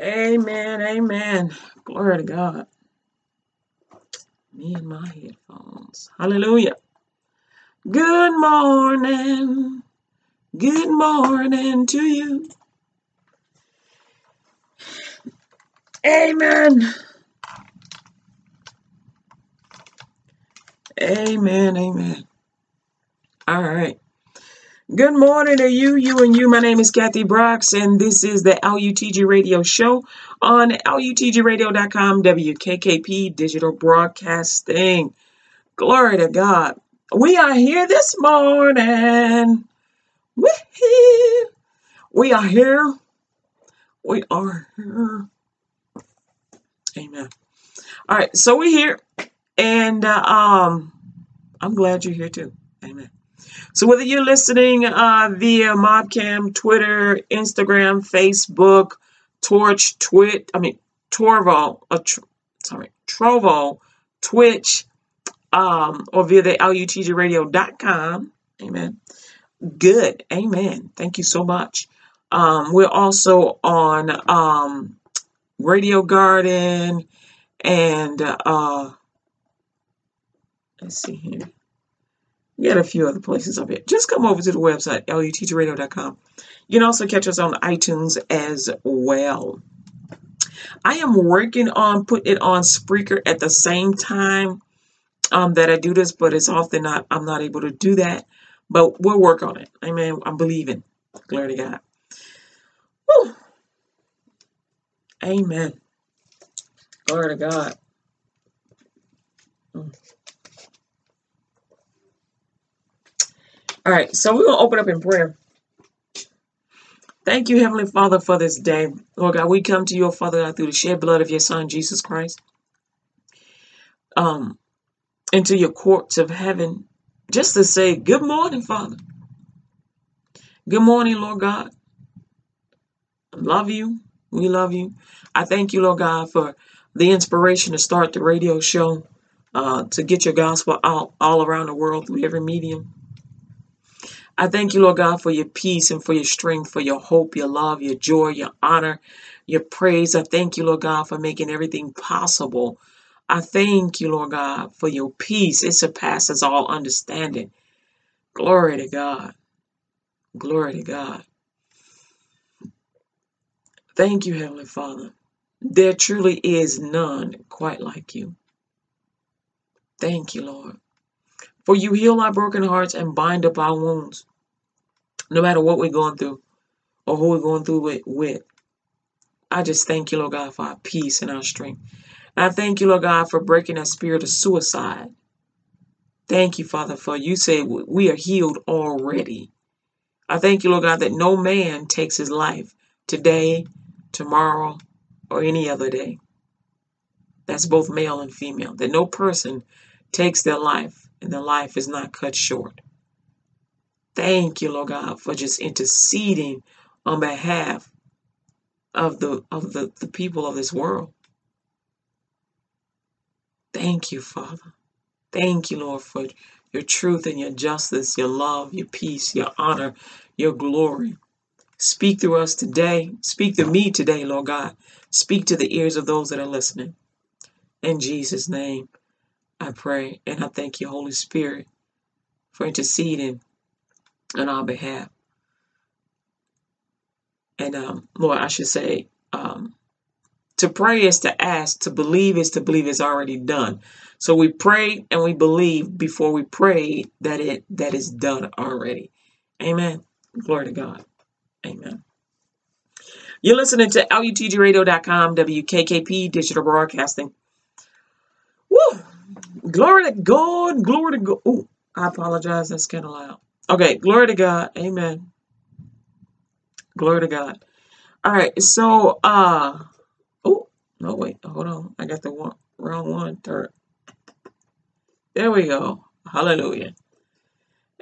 Amen. Amen. Glory to God. Me and my headphones. Hallelujah. Good morning. Good morning to you. Amen. Amen. Amen. All right. Good morning to you, you and you. My name is Kathy Brooks, and this is the LUTG Radio Show on LUTGRadio.com, WKKP Digital Broadcasting. Glory to God. We are here this morning. Woo-hoo. We are here. We are here. Amen. All right, so we're here, and uh, um, I'm glad you're here too. Amen. So whether you're listening uh, via Mobcam, Twitter, Instagram, Facebook, Torch, Twit, I mean Torvo, uh, tr- sorry, Trovo, Twitch, um, or via the lutgradio.com. Amen. Good. Amen. Thank you so much. Um, we're also on um, Radio Garden and uh, let's see here. We got a few other places up here. Just come over to the website, lutgradio.com. You can also catch us on iTunes as well. I am working on putting it on Spreaker at the same time um, that I do this, but it's often not I'm not able to do that. But we'll work on it. Amen. I'm believing. Glory to God. Whew. Amen. Glory to God. Mm. All right, so we're gonna open up in prayer. Thank you, Heavenly Father, for this day. Lord God, we come to you, oh Father God, through the shed blood of your Son, Jesus Christ, um, into your courts of heaven, just to say, Good morning, Father. Good morning, Lord God. Love you. We love you. I thank you, Lord God, for the inspiration to start the radio show, uh, to get your gospel out all around the world through every medium. I thank you, Lord God, for your peace and for your strength, for your hope, your love, your joy, your honor, your praise. I thank you, Lord God, for making everything possible. I thank you, Lord God, for your peace. It surpasses all understanding. Glory to God. Glory to God. Thank you, Heavenly Father. There truly is none quite like you. Thank you, Lord. For you heal our broken hearts and bind up our wounds, no matter what we're going through or who we're going through it with. I just thank you, Lord God, for our peace and our strength. And I thank you, Lord God, for breaking that spirit of suicide. Thank you, Father, for you say we are healed already. I thank you, Lord God, that no man takes his life today, tomorrow, or any other day. That's both male and female. That no person takes their life and their life is not cut short. Thank you, Lord God, for just interceding on behalf of the of the, the people of this world. Thank you, Father. Thank you, Lord, for your truth and your justice, your love, your peace, your honor, your glory. Speak through us today. Speak to me today, Lord God. Speak to the ears of those that are listening. In Jesus' name, I pray and I thank you, Holy Spirit, for interceding on our behalf. And um, Lord, I should say, um, to pray is to ask, to believe is to believe it's already done. So we pray and we believe before we pray that it that is done already. Amen. Glory to God. Amen. You're listening to LUTGRadio.com, WKKP Digital Broadcasting. Woo! Glory to God. Glory to God. Ooh, I apologize. That's kind of loud. Okay. Glory to God. Amen. Glory to God. All right. So, uh, oh, no, wait. Hold on. I got the one, wrong one. Third. There we go. Hallelujah.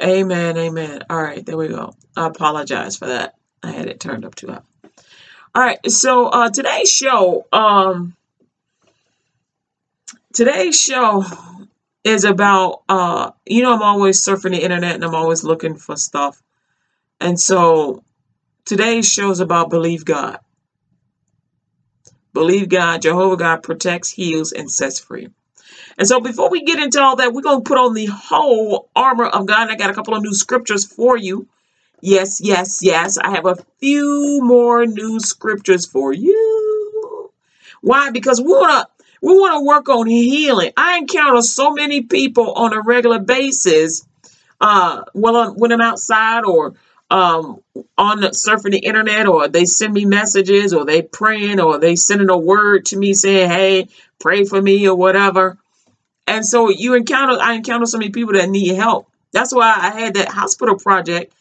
Amen. Amen. All right. There we go. I apologize for that. I had it turned up too high. All right. So, uh, today's show, um, today's show is about, uh, you know, I'm always surfing the internet and I'm always looking for stuff. And so today's show is about believe God. Believe God, Jehovah God protects, heals, and sets free. And so before we get into all that, we're going to put on the whole armor of God. I got a couple of new scriptures for you. Yes, yes, yes. I have a few more new scriptures for you. Why? Because we want to we want to work on healing. I encounter so many people on a regular basis uh well when I'm outside or um on the, surfing the internet or they send me messages or they praying or they sending a word to me saying, Hey, pray for me or whatever. And so you encounter, I encounter so many people that need help. That's why I had that hospital project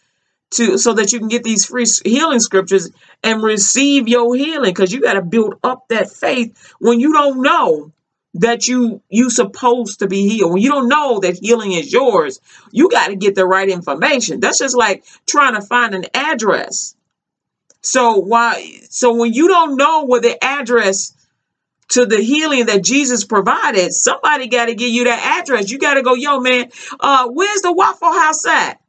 to so that you can get these free healing scriptures and receive your healing because you got to build up that faith when you don't know that you you supposed to be healed when you don't know that healing is yours you got to get the right information that's just like trying to find an address so why so when you don't know where the address to the healing that Jesus provided, somebody got to give you that address. You got to go, yo, man, uh, where's the Waffle House at?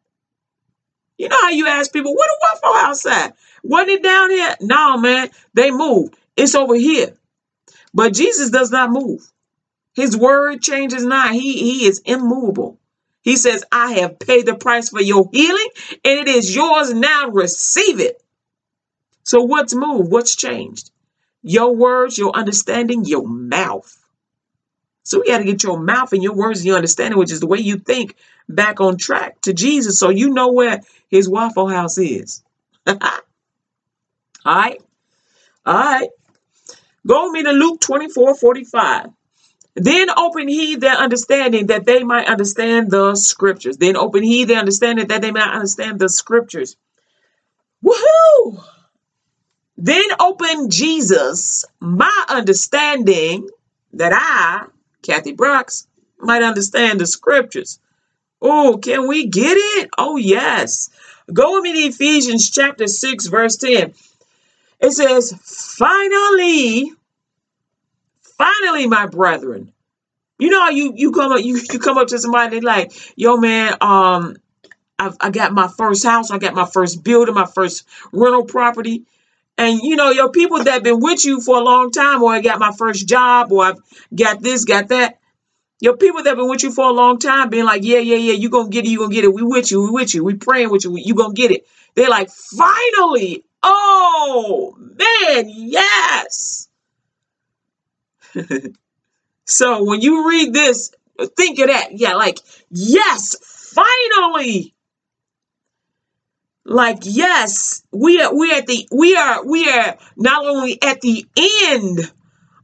You know how you ask people, what the Waffle at? Wasn't it down here? No, man, they moved. It's over here. But Jesus does not move. His word changes not. He, he is immovable. He says, I have paid the price for your healing, and it is yours now. Receive it. So what's moved? What's changed? Your words, your understanding, your mouth. So we got to get your mouth and your words and your understanding, which is the way you think, back on track to Jesus so you know where his Waffle House is. All right. All right. Go with me to Luke 24 45. Then open he their understanding that they might understand the scriptures. Then open he their understanding that they might understand the scriptures. Woohoo! Then open Jesus my understanding that I, Kathy Brooks, might understand the scriptures. Oh, can we get it? Oh, yes. Go with me to Ephesians chapter 6, verse 10. It says, Finally, finally, my brethren. You know you, you come up you, you come up to somebody like, yo man, um, I've, I got my first house, I got my first building, my first rental property. And you know, your people that been with you for a long time, or I got my first job, or I've got this, got that. Your people that been with you for a long time, being like, yeah, yeah, yeah, you gonna get it, you gonna get it. We with you, we with you, we praying with you, you gonna get it. They're like, finally, oh man, yes. so when you read this, think of that. Yeah, like, yes, finally like yes we are we at the we are we are not only at the end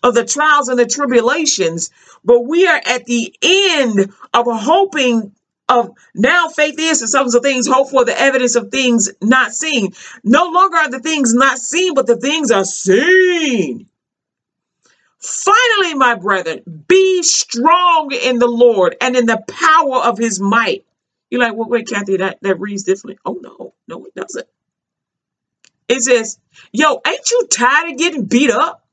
of the trials and the tribulations but we are at the end of hoping of now faith is the substance of things hope for the evidence of things not seen. No longer are the things not seen but the things are seen. Finally my brethren be strong in the lord and in the power of his might you're like, well, wait, Kathy, that, that reads differently. Oh, no, no, it doesn't. It says, yo, ain't you tired of getting beat up?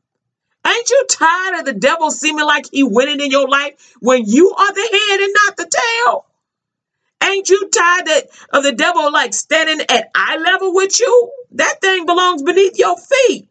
Ain't you tired of the devil seeming like he winning in your life when you are the head and not the tail? Ain't you tired of, of the devil like standing at eye level with you? That thing belongs beneath your feet.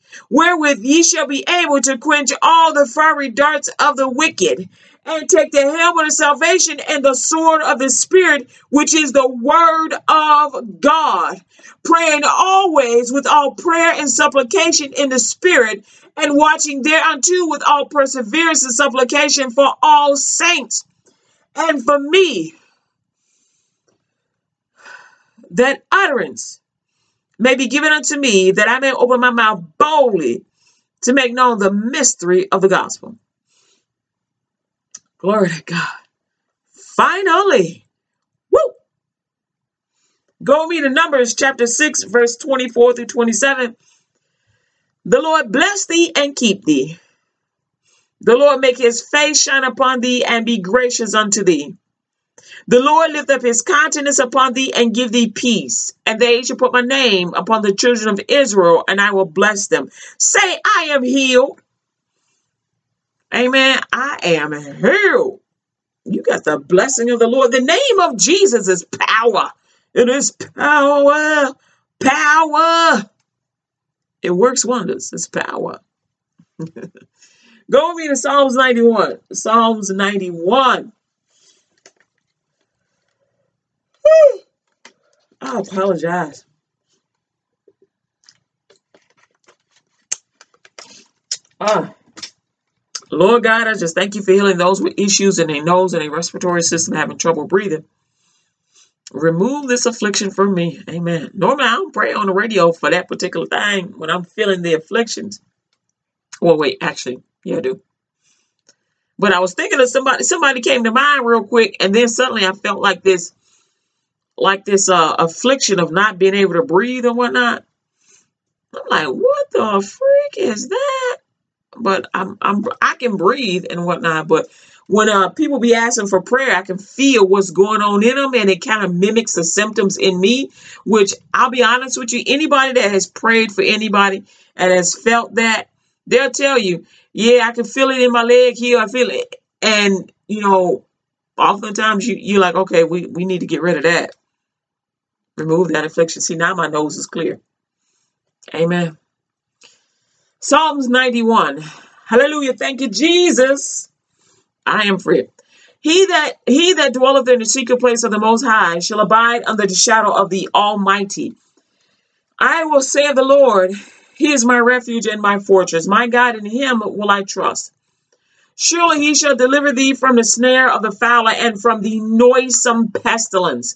wherewith ye shall be able to quench all the fiery darts of the wicked, and take the helmet of salvation and the sword of the Spirit, which is the word of God. Praying always with all prayer and supplication in the Spirit, and watching thereunto with all perseverance and supplication for all saints. And for me, that utterance may be given unto me, that I may open my mouth boldly to make known the mystery of the gospel. Glory to God. Finally, woo! Go me to Numbers chapter 6, verse 24 through 27. The Lord bless thee and keep thee. The Lord make his face shine upon thee and be gracious unto thee. The Lord lift up his countenance upon thee and give thee peace. And they shall put my name upon the children of Israel, and I will bless them. Say, I am healed. Amen. I am healed. You got the blessing of the Lord. The name of Jesus is power. It is power. Power. It works wonders. It's power. Go read Psalms 91. Psalms 91. I apologize. Ah, Lord God, I just thank you for healing those with issues in their nose and their respiratory system having trouble breathing. Remove this affliction from me. Amen. Normally, I don't pray on the radio for that particular thing when I'm feeling the afflictions. Well, wait, actually, yeah, I do. But I was thinking of somebody. Somebody came to mind real quick, and then suddenly I felt like this like this uh, affliction of not being able to breathe and whatnot. I'm like, what the freak is that? But I'm I'm I can breathe and whatnot. But when uh, people be asking for prayer, I can feel what's going on in them, and it kind of mimics the symptoms in me. Which I'll be honest with you, anybody that has prayed for anybody and has felt that, they'll tell you, yeah, I can feel it in my leg here. I feel it, and you know, oftentimes you you're like, okay, we we need to get rid of that. Remove that affliction. See, now my nose is clear. Amen. Psalms 91. Hallelujah. Thank you, Jesus. I am free. He that he that dwelleth in the secret place of the most high shall abide under the shadow of the Almighty. I will say of the Lord, He is my refuge and my fortress. My God, in him will I trust. Surely he shall deliver thee from the snare of the fowler and from the noisome pestilence.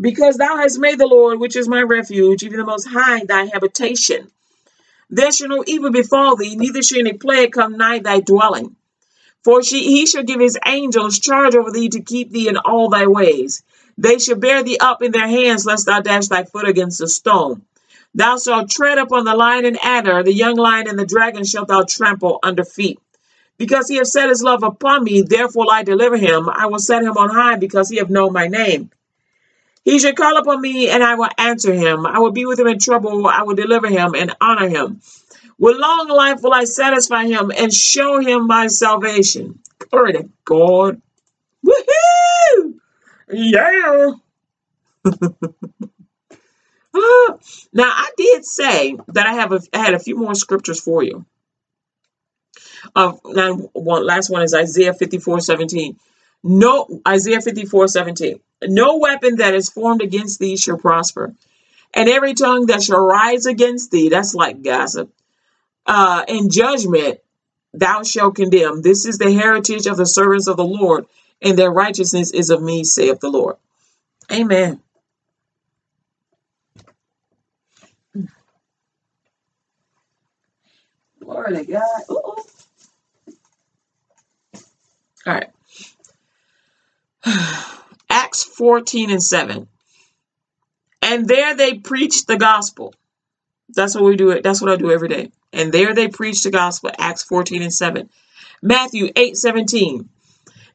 Because thou hast made the Lord, which is my refuge, even the Most High, thy habitation. There shall no evil befall thee, neither shall any plague come nigh thy dwelling. For she, he shall give his angels charge over thee to keep thee in all thy ways. They shall bear thee up in their hands, lest thou dash thy foot against a stone. Thou shalt tread upon the lion and adder, the young lion and the dragon shalt thou trample under feet. Because he hath set his love upon me, therefore I deliver him. I will set him on high, because he hath known my name. He should call upon me and I will answer him. I will be with him in trouble. I will deliver him and honor him. With long life will I satisfy him and show him my salvation. Glory to God. Woohoo! Yeah. now I did say that I have a, I had a few more scriptures for you. Uh, now one last one is Isaiah 54 17. No Isaiah 54 17. No weapon that is formed against thee shall prosper. And every tongue that shall rise against thee, that's like gossip, uh, in judgment thou shalt condemn. This is the heritage of the servants of the Lord, and their righteousness is of me, saith the Lord. Amen. Glory to God. All right. Acts 14 and 7. And there they preached the gospel. That's what we do. It. That's what I do every day. And there they preached the gospel. Acts 14 and 7. Matthew 8 17.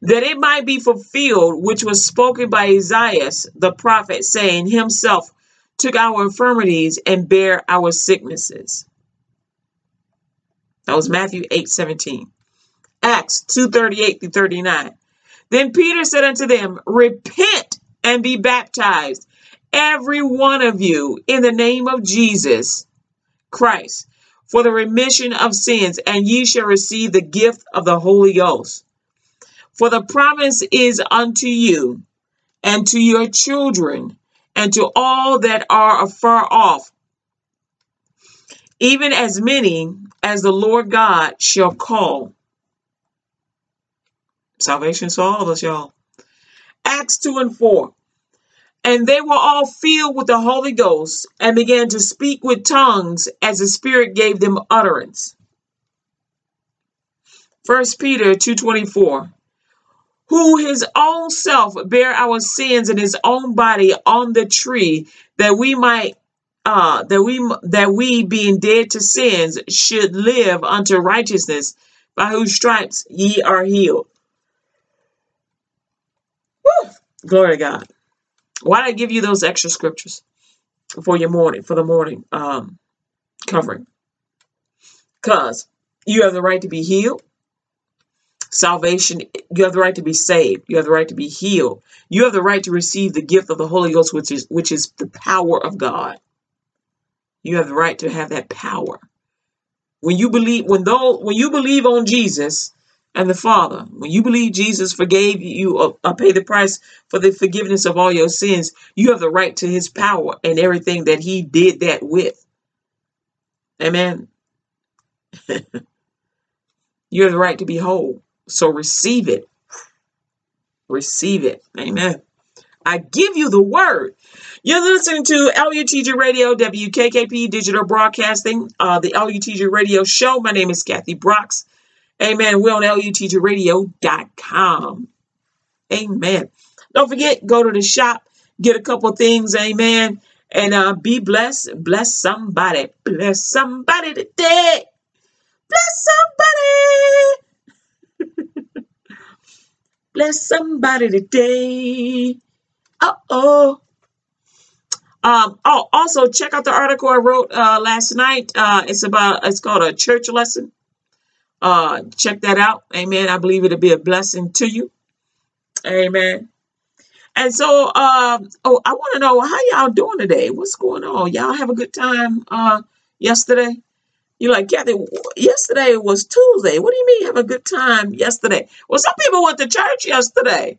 That it might be fulfilled, which was spoken by Isaiah the prophet, saying, Himself took our infirmities and bare our sicknesses. That was Matthew 8 17. Acts 2 38 through 39. Then Peter said unto them, Repent and be baptized, every one of you, in the name of Jesus Christ, for the remission of sins, and ye shall receive the gift of the Holy Ghost. For the promise is unto you and to your children and to all that are afar off, even as many as the Lord God shall call. Salvation to all of us, y'all. Acts 2 and 4. And they were all filled with the Holy Ghost and began to speak with tongues as the Spirit gave them utterance. First Peter 2:24 Who his own self bare our sins in his own body on the tree that we might uh that we that we being dead to sins should live unto righteousness by whose stripes ye are healed. Woo! Glory to God. Why did I give you those extra scriptures for your morning, for the morning um, covering? Because you have the right to be healed. Salvation, you have the right to be saved. You have the right to be healed. You have the right to receive the gift of the Holy Ghost, which is which is the power of God. You have the right to have that power. When you believe, when though when you believe on Jesus, and the Father. When you believe Jesus forgave you or, or paid the price for the forgiveness of all your sins, you have the right to his power and everything that he did that with. Amen. you have the right to be whole. So receive it. Receive it. Amen. I give you the word. You're listening to LUTG Radio, WKKP Digital Broadcasting, uh, the LUTG Radio Show. My name is Kathy Brooks. Amen. We're on LUTGRadio.com. Amen. Don't forget, go to the shop, get a couple things. Amen. And uh, be blessed. Bless somebody. Bless somebody today. Bless somebody. Bless somebody today. Uh oh. Um, oh, also check out the article I wrote uh, last night. Uh, it's about it's called a church lesson. Uh, check that out. Amen. I believe it'll be a blessing to you. Amen. And so, uh, oh, I want to know how y'all doing today. What's going on? Y'all have a good time uh, yesterday? You're like, Kathy, yesterday was Tuesday. What do you mean have a good time yesterday? Well, some people went to church yesterday.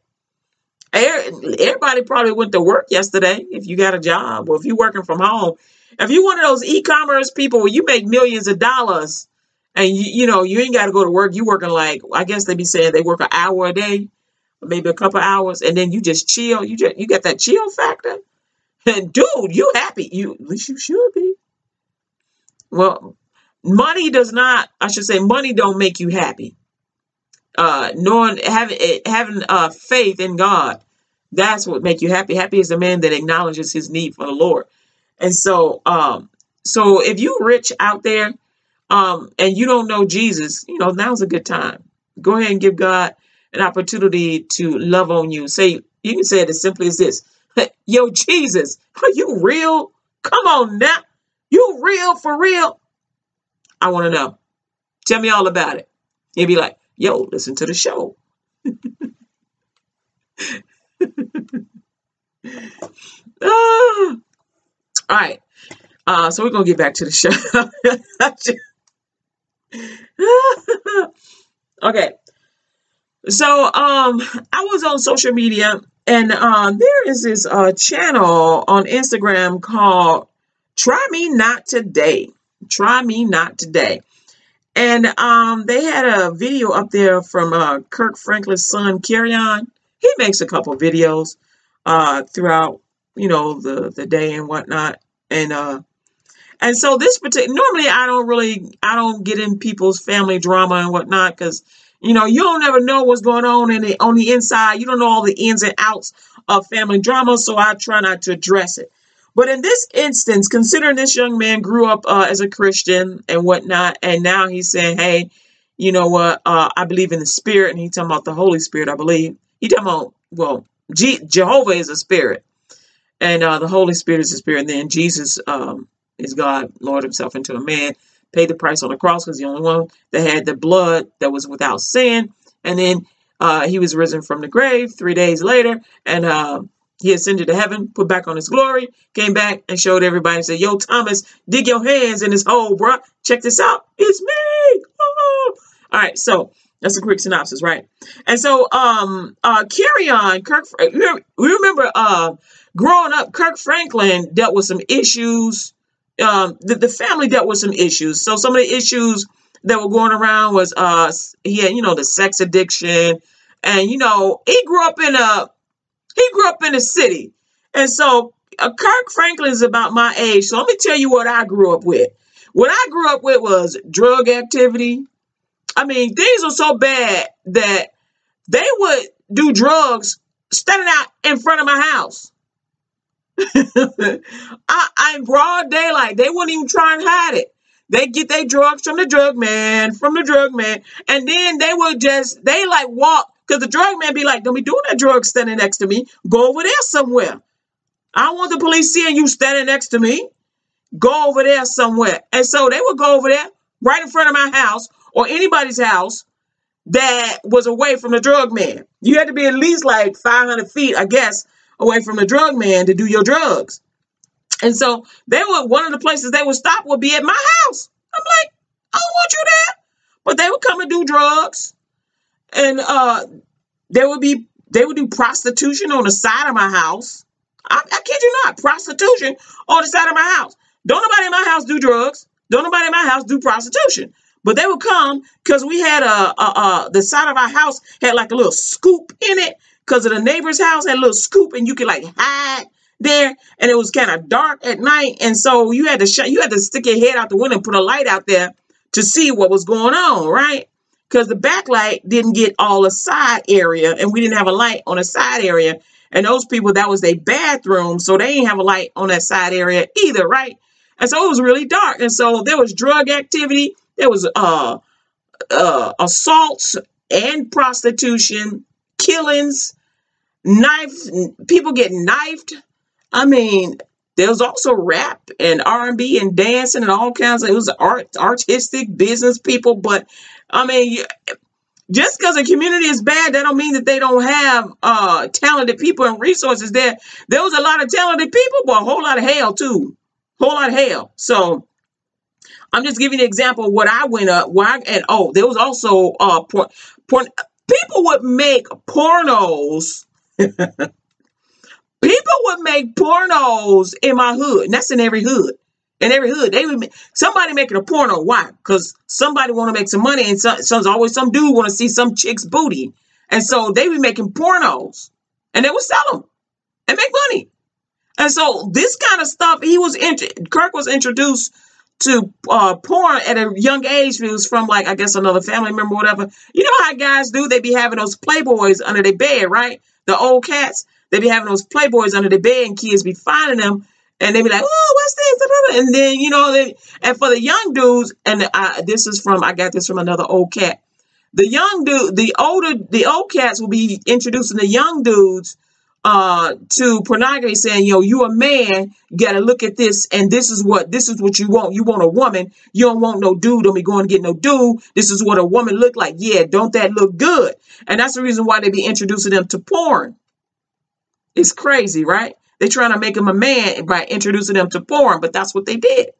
Everybody probably went to work yesterday if you got a job or if you're working from home. If you're one of those e-commerce people where you make millions of dollars and you, you know you ain't got to go to work. You working like I guess they be saying they work an hour a day, maybe a couple hours, and then you just chill. You just you get that chill factor, and dude, you happy. You at least you should be. Well, money does not. I should say money don't make you happy. Uh, knowing having eh, having uh faith in God, that's what make you happy. Happy is a man that acknowledges his need for the Lord. And so, um, so if you rich out there um, and you don't know Jesus, you know, now's a good time. Go ahead and give God an opportunity to love on you. Say, you can say it as simply as this Yo, Jesus, are you real? Come on now. You real for real? I want to know. Tell me all about it. You'll be like, yo, listen to the show. ah. All right. Uh, so we're going to get back to the show. okay. So um I was on social media and uh, there is this uh channel on Instagram called Try Me Not Today. Try Me Not Today. And um they had a video up there from uh Kirk Franklin's son Kerrion. He makes a couple videos uh throughout, you know, the the day and whatnot. And uh and so this particular, normally I don't really, I don't get in people's family drama and whatnot because, you know, you don't ever know what's going on in the, on the inside. You don't know all the ins and outs of family drama. So I try not to address it. But in this instance, considering this young man grew up uh, as a Christian and whatnot, and now he's saying, hey, you know what? Uh, I believe in the Spirit, and he's talking about the Holy Spirit. I believe he talking about well, G- Jehovah is a spirit, and uh, the Holy Spirit is a spirit. And then Jesus um, is God, Lord Himself into a man, paid the price on the cross because the only one that had the blood that was without sin. And then uh, he was risen from the grave three days later, and uh, he ascended to heaven, put back on his glory, came back and showed everybody and said, Yo, Thomas, dig your hands in this hole, bro. Check this out. It's me. Oh. All right, so that's a quick synopsis, right? And so, um, uh, Kerrion, Kirk, we remember, uh, growing up, Kirk Franklin dealt with some issues. Um, the, the family dealt with some issues. So some of the issues that were going around was, uh, he had, you know, the sex addiction, and you know, he grew up in a, he grew up in a city, and so uh, Kirk Franklin is about my age. So let me tell you what I grew up with. What I grew up with was drug activity, I mean, things were so bad that they would do drugs standing out in front of my house. I, I broad daylight. They wouldn't even try and hide it. They get their drugs from the drug man, from the drug man, and then they would just they like walk because the drug man be like, "Don't be doing that drug standing next to me. Go over there somewhere. I want the police seeing you standing next to me. Go over there somewhere." And so they would go over there right in front of my house or anybody's house that was away from the drug man. You had to be at least like 500 feet, I guess, away from the drug man to do your drugs. And so they were one of the places they would stop would be at my house. I'm like, I don't want you there. But they would come and do drugs. And uh they would be they would do prostitution on the side of my house. I, I kid you not, prostitution on the side of my house. Don't nobody in my house do drugs. Don't nobody in my house do prostitution. But they would come because we had a, a, a, the side of our house had like a little scoop in it because of the neighbor's house had a little scoop and you could like hide there and it was kind of dark at night and so you had to sh- you had to stick your head out the window and put a light out there to see what was going on right? Because the backlight didn't get all the side area and we didn't have a light on the side area and those people that was their bathroom so they didn't have a light on that side area either right? And so it was really dark and so there was drug activity there was uh, uh, assaults and prostitution, killings, knife, people get knifed. I mean, there was also rap and R and dancing and all kinds of. It was art, artistic business people, but I mean, just because a community is bad, that don't mean that they don't have uh, talented people and resources there. There was a lot of talented people, but a whole lot of hell too, whole lot of hell. So I'm just giving an example of what I went up. Why and oh, there was also uh porn. porn people would make pornos. people would make pornos in my hood, and that's in every hood. In every hood, they would make, somebody making a porno. Why? Because somebody want to make some money, and some, some's always some dude want to see some chick's booty, and so they be making pornos, and they would sell them and make money. And so this kind of stuff, he was into Kirk was introduced to uh, porn at a young age. It was from like I guess another family member, whatever. You know how guys do? They be having those playboys under their bed, right? The old cats. They be having those playboys under the bed, and kids be finding them, and they be like, "Oh, what's this?" And then you know, they, and for the young dudes, and I, this is from I got this from another old cat. The young dude, the older, the old cats will be introducing the young dudes uh to pornography saying yo you a man gotta look at this and this is what this is what you want. You want a woman. You don't want no dude. Don't be going to get no dude. This is what a woman look like. Yeah don't that look good? And that's the reason why they be introducing them to porn. It's crazy right? They trying to make him a man by introducing them to porn but that's what they did.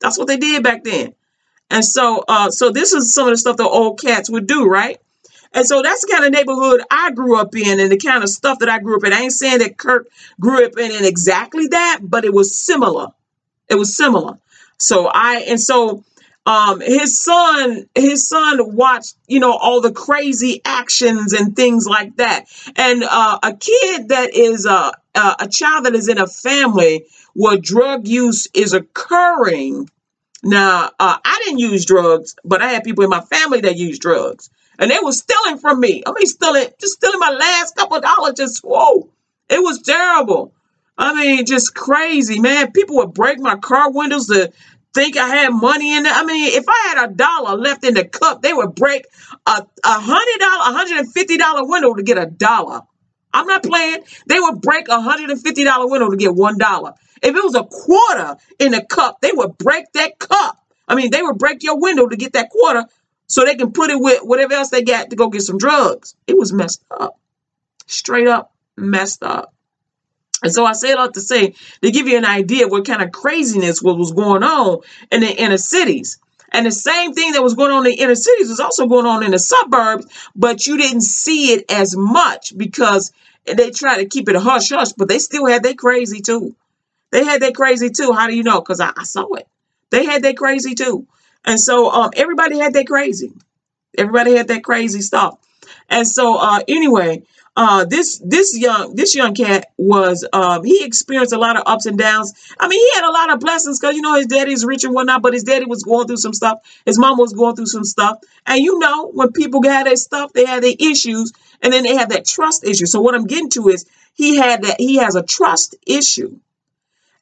That's what they did back then. And so uh so this is some of the stuff the old cats would do right and so that's the kind of neighborhood I grew up in and the kind of stuff that I grew up in. I ain't saying that Kirk grew up in, in exactly that, but it was similar. It was similar. So I, and so um, his son, his son watched, you know, all the crazy actions and things like that. And uh, a kid that is a, a, a child that is in a family where drug use is occurring. Now, uh, I didn't use drugs, but I had people in my family that used drugs and they were stealing from me. I mean, stealing, just stealing my last couple dollars. Just whoa, it was terrible. I mean, just crazy, man. People would break my car windows to think I had money in it. I mean, if I had a dollar left in the cup, they would break a a hundred dollar, a hundred and fifty dollar window to get a dollar. I'm not playing. They would break a hundred and fifty dollar window to get one dollar. If it was a quarter in the cup, they would break that cup. I mean, they would break your window to get that quarter so they can put it with whatever else they got to go get some drugs. It was messed up. Straight up messed up. And so I say it all to say to give you an idea of what kind of craziness what was going on in the inner cities. And the same thing that was going on in the inner cities was also going on in the suburbs, but you didn't see it as much because they try to keep it a hush hush, but they still had their crazy too. They had their crazy too. How do you know? Because I, I saw it. They had their crazy too. And so um, everybody had that crazy. Everybody had that crazy stuff. And so uh, anyway, uh, this this young this young cat was um, he experienced a lot of ups and downs. I mean, he had a lot of blessings because you know his daddy's rich and whatnot, but his daddy was going through some stuff. His mom was going through some stuff, and you know when people got their stuff, they had their issues, and then they have that trust issue. So what I'm getting to is he had that he has a trust issue,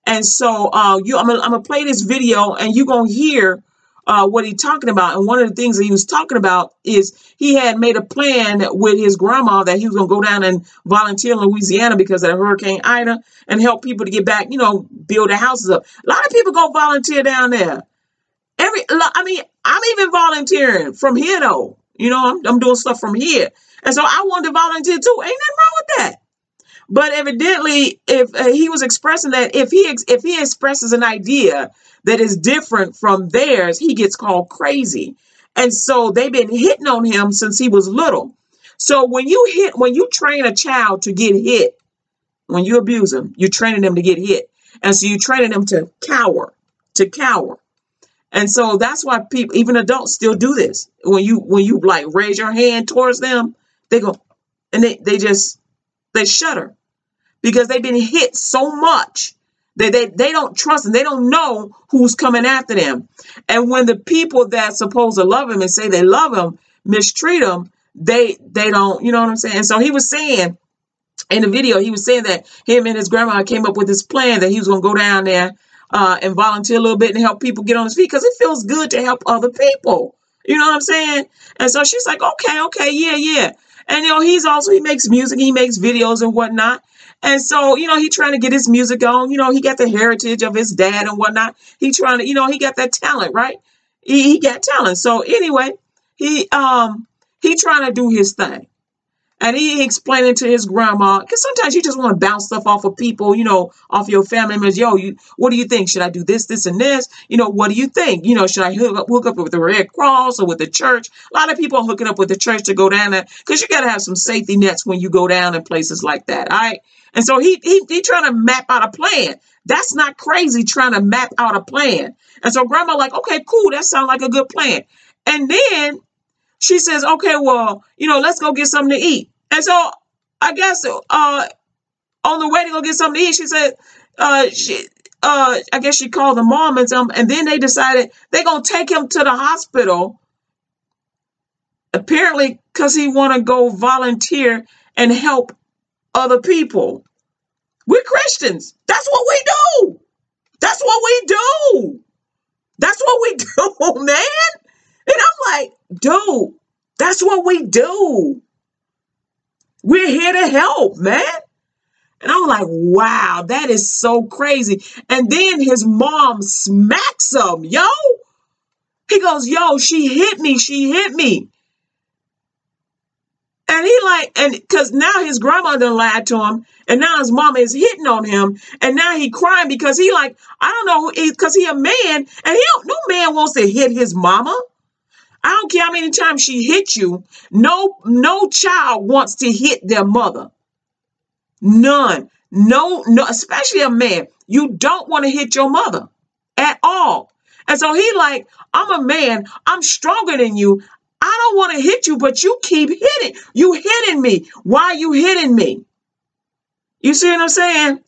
and so uh, you I'm gonna, I'm gonna play this video, and you're gonna hear uh, what he's talking about. And one of the things that he was talking about is he had made a plan with his grandma that he was going to go down and volunteer in Louisiana because of Hurricane Ida and help people to get back, you know, build their houses up. A lot of people go volunteer down there. Every, I mean, I'm even volunteering from here though. You know, I'm, I'm doing stuff from here. And so I wanted to volunteer too. Ain't nothing wrong with that. But evidently, if uh, he was expressing that, if he ex- if he expresses an idea that is different from theirs, he gets called crazy. And so they've been hitting on him since he was little. So when you hit, when you train a child to get hit, when you abuse them, you're training them to get hit. And so you're training them to cower, to cower. And so that's why people, even adults, still do this. When you when you like raise your hand towards them, they go and they, they just they shudder because they've been hit so much they, they, they don't trust and they don't know who's coming after them. And when the people that supposed to love him and say they love him mistreat him, they they don't, you know what I'm saying? And so he was saying in the video, he was saying that him and his grandma came up with this plan that he was gonna go down there uh, and volunteer a little bit and help people get on his feet because it feels good to help other people. You know what I'm saying? And so she's like, okay, okay, yeah, yeah. And you know, he's also he makes music, he makes videos and whatnot. And so, you know, he trying to get his music on. You know, he got the heritage of his dad and whatnot. He trying to, you know, he got that talent, right? He, he got talent. So anyway, he um he trying to do his thing. And he explaining to his grandma, because sometimes you just want to bounce stuff off of people, you know, off your family members. Yo, you, what do you think? Should I do this, this, and this? You know, what do you think? You know, should I hook up, hook up with the Red Cross or with the church? A lot of people are hooking up with the church to go down there because you got to have some safety nets when you go down in places like that. All right. And so he, he, he trying to map out a plan. That's not crazy trying to map out a plan. And so grandma like, okay, cool. That sounds like a good plan. And then she says, okay, well, you know, let's go get something to eat. And so I guess uh, on the way to go get something to eat, she said, uh, she, uh, I guess she called the mom and some, and then they decided they're gonna take him to the hospital. Apparently, because he want to go volunteer and help other people. We're Christians. That's what we do. That's what we do. That's what we do, man. And I'm like, dude, that's what we do. We're here to help, man. And I'm like, wow, that is so crazy. And then his mom smacks him, yo. He goes, yo, she hit me. She hit me. And he like, and because now his grandma done lied to him, and now his mama is hitting on him, and now he crying because he like, I don't know, because he, he a man, and he don't, no man wants to hit his mama. I don't care how many times she hit you. No, no child wants to hit their mother. None. No, no, especially a man. You don't want to hit your mother at all. And so he like, I'm a man. I'm stronger than you. I don't want to hit you, but you keep hitting. You hitting me. Why you hitting me? You see what I'm saying?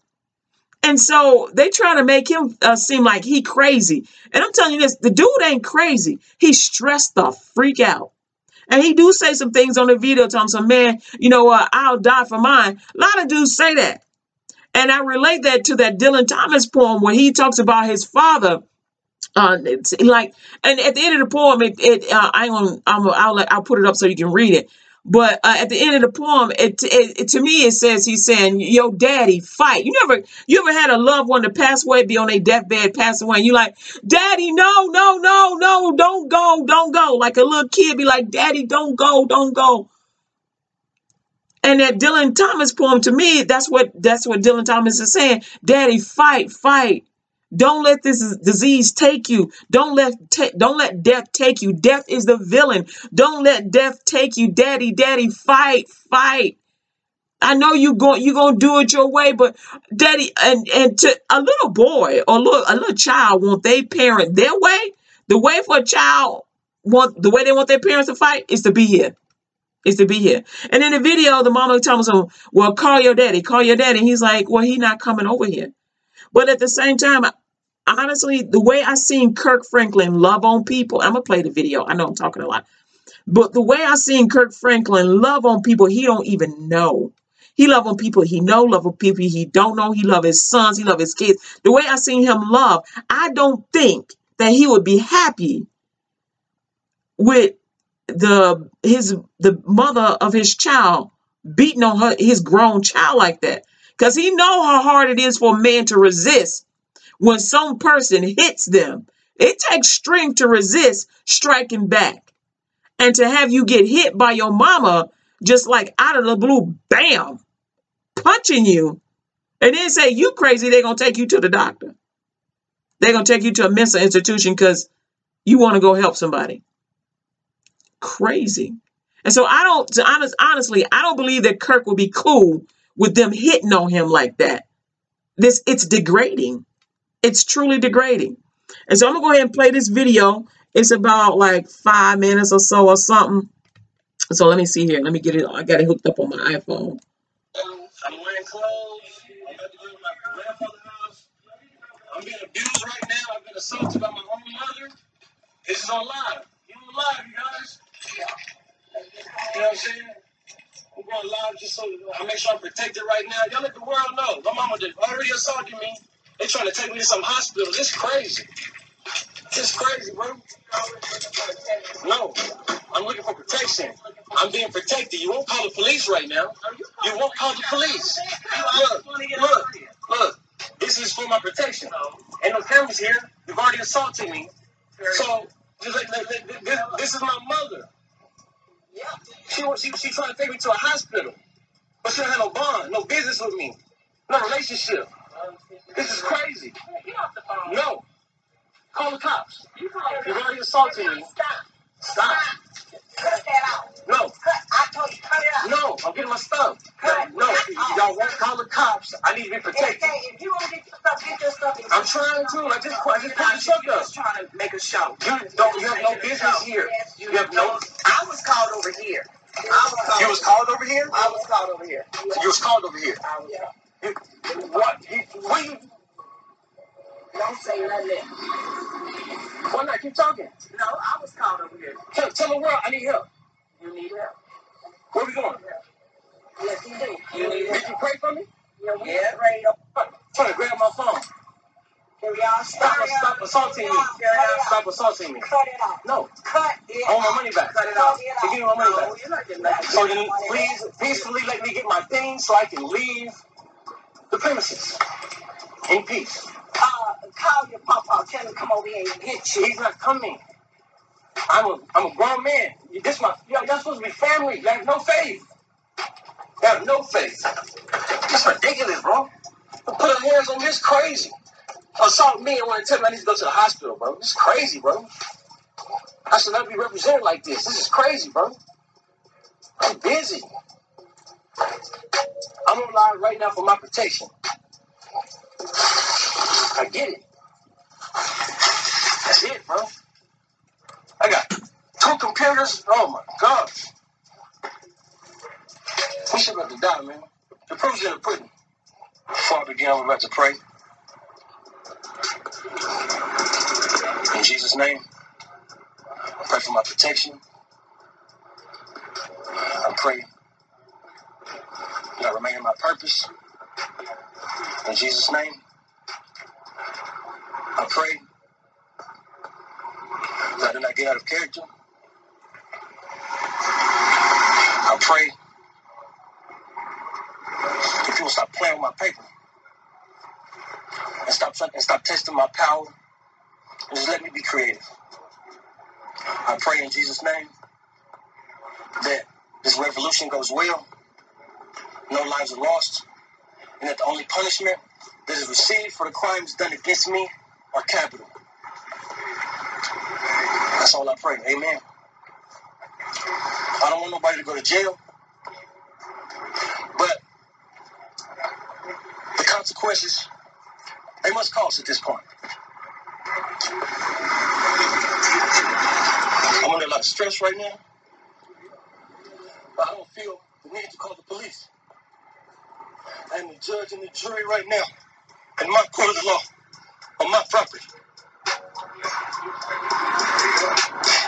And so they try to make him uh, seem like he crazy. And I'm telling you this, the dude ain't crazy. He's stressed the freak out. And he do say some things on the video telling some man, you know, uh, I'll die for mine. A lot of dudes say that. And I relate that to that Dylan Thomas poem where he talks about his father Uh, it's like, and at the end of the poem, it, it uh, I gonna, I'm, I'll, let- I'll put it up so you can read it. But uh, at the end of the poem, it, it, it to me it says he's saying, "Yo, daddy, fight." You never, you ever had a loved one to pass away, be on their deathbed, pass away, and you like, "Daddy, no, no, no, no, don't go, don't go." Like a little kid be like, "Daddy, don't go, don't go." And that Dylan Thomas poem to me, that's what that's what Dylan Thomas is saying. Daddy, fight, fight. Don't let this disease take you. Don't let ta- don't let death take you. Death is the villain. Don't let death take you. Daddy, daddy, fight, fight. I know you going you gonna do it your way, but daddy and and to a little boy or little, a little child want their parent their way. The way for a child want the way they want their parents to fight is to be here is to be here. And in the video, the mama tells him, "Well, call your daddy, call your daddy." And he's like, "Well, he not coming over here." But at the same time, honestly, the way I seen Kirk Franklin love on people, I'm gonna play the video. I know I'm talking a lot, but the way I seen Kirk Franklin love on people he don't even know. He love on people he know, love on people he don't know. He love his sons, he love his kids. The way I seen him love, I don't think that he would be happy with the his the mother of his child beating on her his grown child like that because he know how hard it is for a man to resist when some person hits them. It takes strength to resist striking back and to have you get hit by your mama just like out of the blue bam punching you. And then say you crazy they're gonna take you to the doctor. They're gonna take you to a mental institution because you want to go help somebody. Crazy. And so I don't, honest, honestly, I don't believe that Kirk would be cool with them hitting on him like that. This, it's degrading. It's truly degrading. And so I'm gonna go ahead and play this video. It's about like five minutes or so or something. So let me see here. Let me get it. I got it hooked up on my iPhone. I'm wearing clothes. I'm about to go to my grandfather's house. I'm being abused right now. I've been assaulted by my own mother. This is on live. You on live, you guys. You know what I'm saying? I'm going live just so I make sure I'm protected right now. Y'all let the world know. My mama did already assaulted me. They trying to take me to some hospital. This crazy. This crazy, bro. No, I'm looking for protection. I'm being protected. You won't call the police right now. You won't call the police. Look, look, look. This is for my protection. Ain't no cameras here. You've already assaulted me. So, this, this is my mother. She, wa- she, she trying to take me to a hospital. But she don't have no bond, no business with me, no relationship. This is crazy. No. Call the cops. You've already assaulted me. Stop. Stop. Cut that out. No. Cut. I told you, cut it out. No. I'm getting my stuff. Cut. No. Y'all won't call the cops. I need to be protected. they, if you want to get your stuff, get your stuff. I'm trying to. I just, I just put the truck up. just trying to make a show. You don't. You have no business here. You have no. I was called over here. I was called. You was called over here. I was called over here. You was called over here. I was. What? What? Don't say nothing. Why not keep talking? No, I was called over here. Tell, tell the world I need help. You need help. Where we going? Yes, you do. You need Did help. you pray for me? Yeah, we yeah. to Trying to grab my phone. Here we are. Stop, stop assaulting me. Stop assaulting me. Cut it off. No, Cut it I want my money back. Cut it off. Give me my money No, back. you're not getting that. So then, please, peacefully let me get my things so I can leave the premises in peace. Papa. Tell him come over here and get you. He's not coming. I'm a, I'm a grown man. This my, y'all, y'all supposed to be family. You have no faith. You have no faith. It's ridiculous, bro. Put hands on me. this crazy. Assault me and want to tell me I need to go to the hospital, bro. This is crazy, bro. I should not be represented like this. This is crazy, bro. I'm busy. I'm on live right now for my protection. I get it. That's it, bro. I got two computers. Oh my gosh. We should about to die, man. The proof's in the pudding. Before I begin, we're about to pray. In Jesus' name, I pray for my protection. I pray that I remain in my purpose. In Jesus' name, I pray That did not get out of character. I pray if people stop playing with my paper and stop and stop testing my power and just let me be creative. I pray in Jesus' name that this revolution goes well, no lives are lost, and that the only punishment that is received for the crimes done against me are capital. All I pray. Amen. I don't want nobody to go to jail, but the consequences, they must cost at this point. I'm under a lot of stress right now, but I don't feel the need to call the police. I am the judge and the jury right now in my court of law on my property.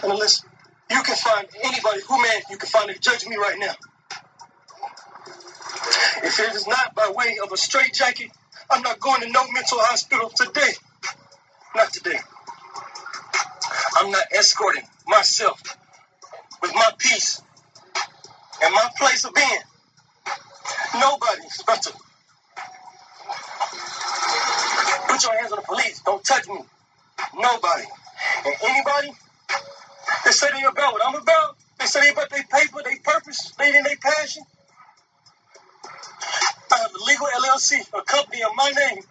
And unless you can find anybody, who man you can find to judge me right now. If it is not by way of a straitjacket, I'm not going to no mental hospital today. Not today. I'm not escorting myself with my peace and my place of being. Nobody is about put your hands on the police. Don't touch me. Nobody. And anybody that say they about what I'm about, they say they about their paper, their purpose, they in their passion. I have a legal LLC, a company of my name.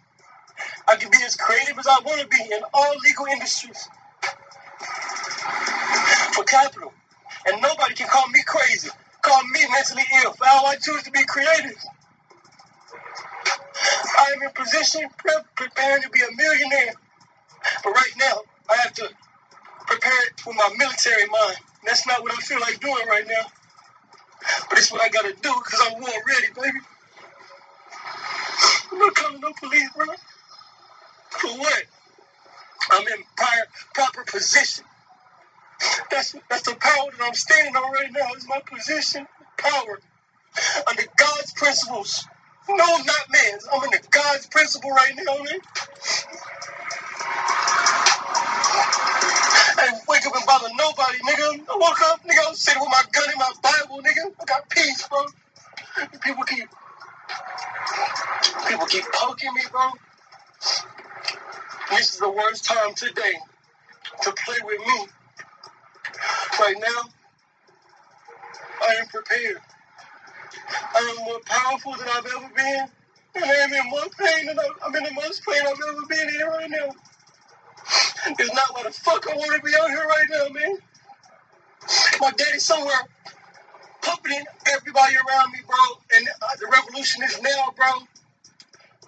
I can be as creative as I want to be in all legal industries for capital. And nobody can call me crazy, call me mentally ill for how I choose to be creative. I am in position, pre- preparing to be a millionaire. But right now, I have to prepare it with my military mind. That's not what I feel like doing right now. But it's what I gotta do because I'm war ready, baby. I'm not calling no police, bro. For what? I'm in prior, proper position. That's that's the power that I'm standing on right now. Is my position, power, under God's principles. No, not man's. I'm under God's principle right now, man. I wake up and bother nobody, nigga. I woke up, nigga. I'm sitting with my gun in my Bible, nigga. I got peace, bro. People keep people keep poking me, bro. This is the worst time today to play with me. Right now, I am prepared. I am more powerful than I've ever been. And I am in more pain than I've, I'm in the most pain I've ever been in right now. It's not what the fuck I want to be out here right now, man. My daddy's somewhere puppeting everybody around me, bro. And uh, the revolution is now, bro.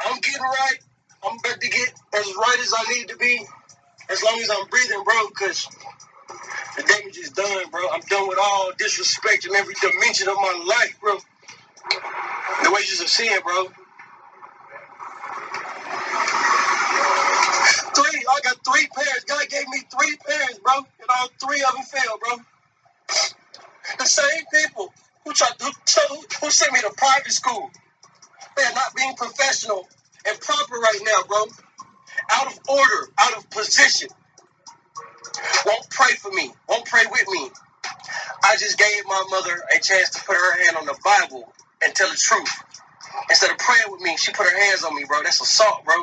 I'm getting right. I'm about to get as right as I need to be, as long as I'm breathing, bro. Because the damage is done, bro. I'm done with all disrespect in every dimension of my life, bro. The wages of sin, bro. Three, I got three pairs. God gave me three pairs, bro, and all three of them failed, bro. The same people who tried who, who sent me to private school, they are not being professional and proper right now, bro. Out of order, out of position. Won't pray for me. Won't pray with me. I just gave my mother a chance to put her hand on the Bible and tell the truth. Instead of praying with me, she put her hands on me, bro. That's assault, bro.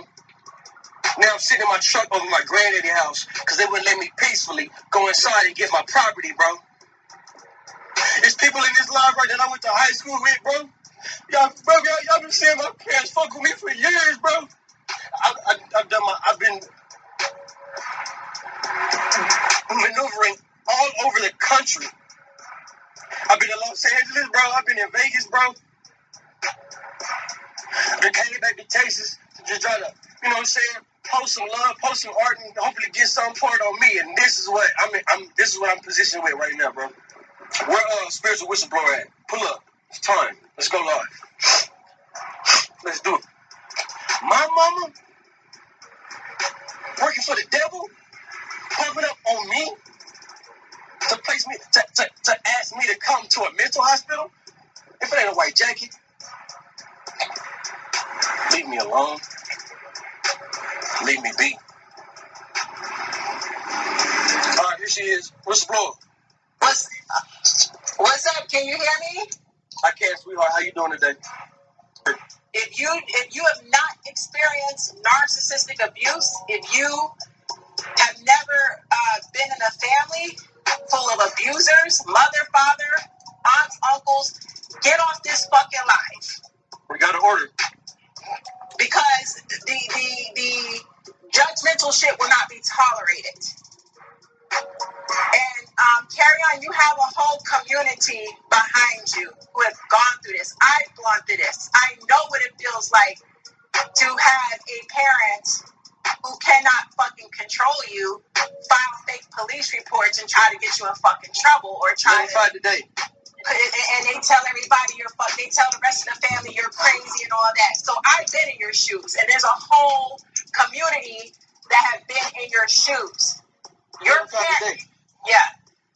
Now I'm sitting in my truck over my granddaddy house because they wouldn't let me peacefully go inside and get my property, bro. There's people in this live right that I went to high school with, bro. Y'all, bro, y'all, y'all been seeing my parents fuck with me for years, bro. I, I, I've done my, I've been maneuvering all over the country. I've been in Los Angeles, bro. I've been in Vegas, bro. Then came back to Texas to just try to, you know what I'm saying, post some love, post some art, and hopefully get some part on me. And this is what I'm, I'm this is what I'm positioned with right now, bro. Where uh spiritual whistleblower at? Pull up. It's time. Let's go live. Let's do it. My mama working for the devil, pumping up on me to place me to, to, to ask me to come to a mental hospital. If it ain't a white jacket, leave me alone. Leave me be. All right, here she is. Whistleblower. What's What's up? Can you hear me? I can, sweetheart. How you doing today? If you if you have not experienced narcissistic abuse, if you have never uh, been in a family full of abusers, mother, father, aunts, uncles, get off this fucking life We got an order. Because the the the judgmental shit will not be tolerated. And um, carry on. You have a whole community behind you who have gone through this. I've gone through this. I know what it feels like to have a parent who cannot fucking control you, file fake police reports and try to get you in fucking trouble or try to today. And they tell everybody you're fuck. They tell the rest of the family you're crazy and all that. So I've been in your shoes, and there's a whole community that have been in your shoes. Your parents, yeah.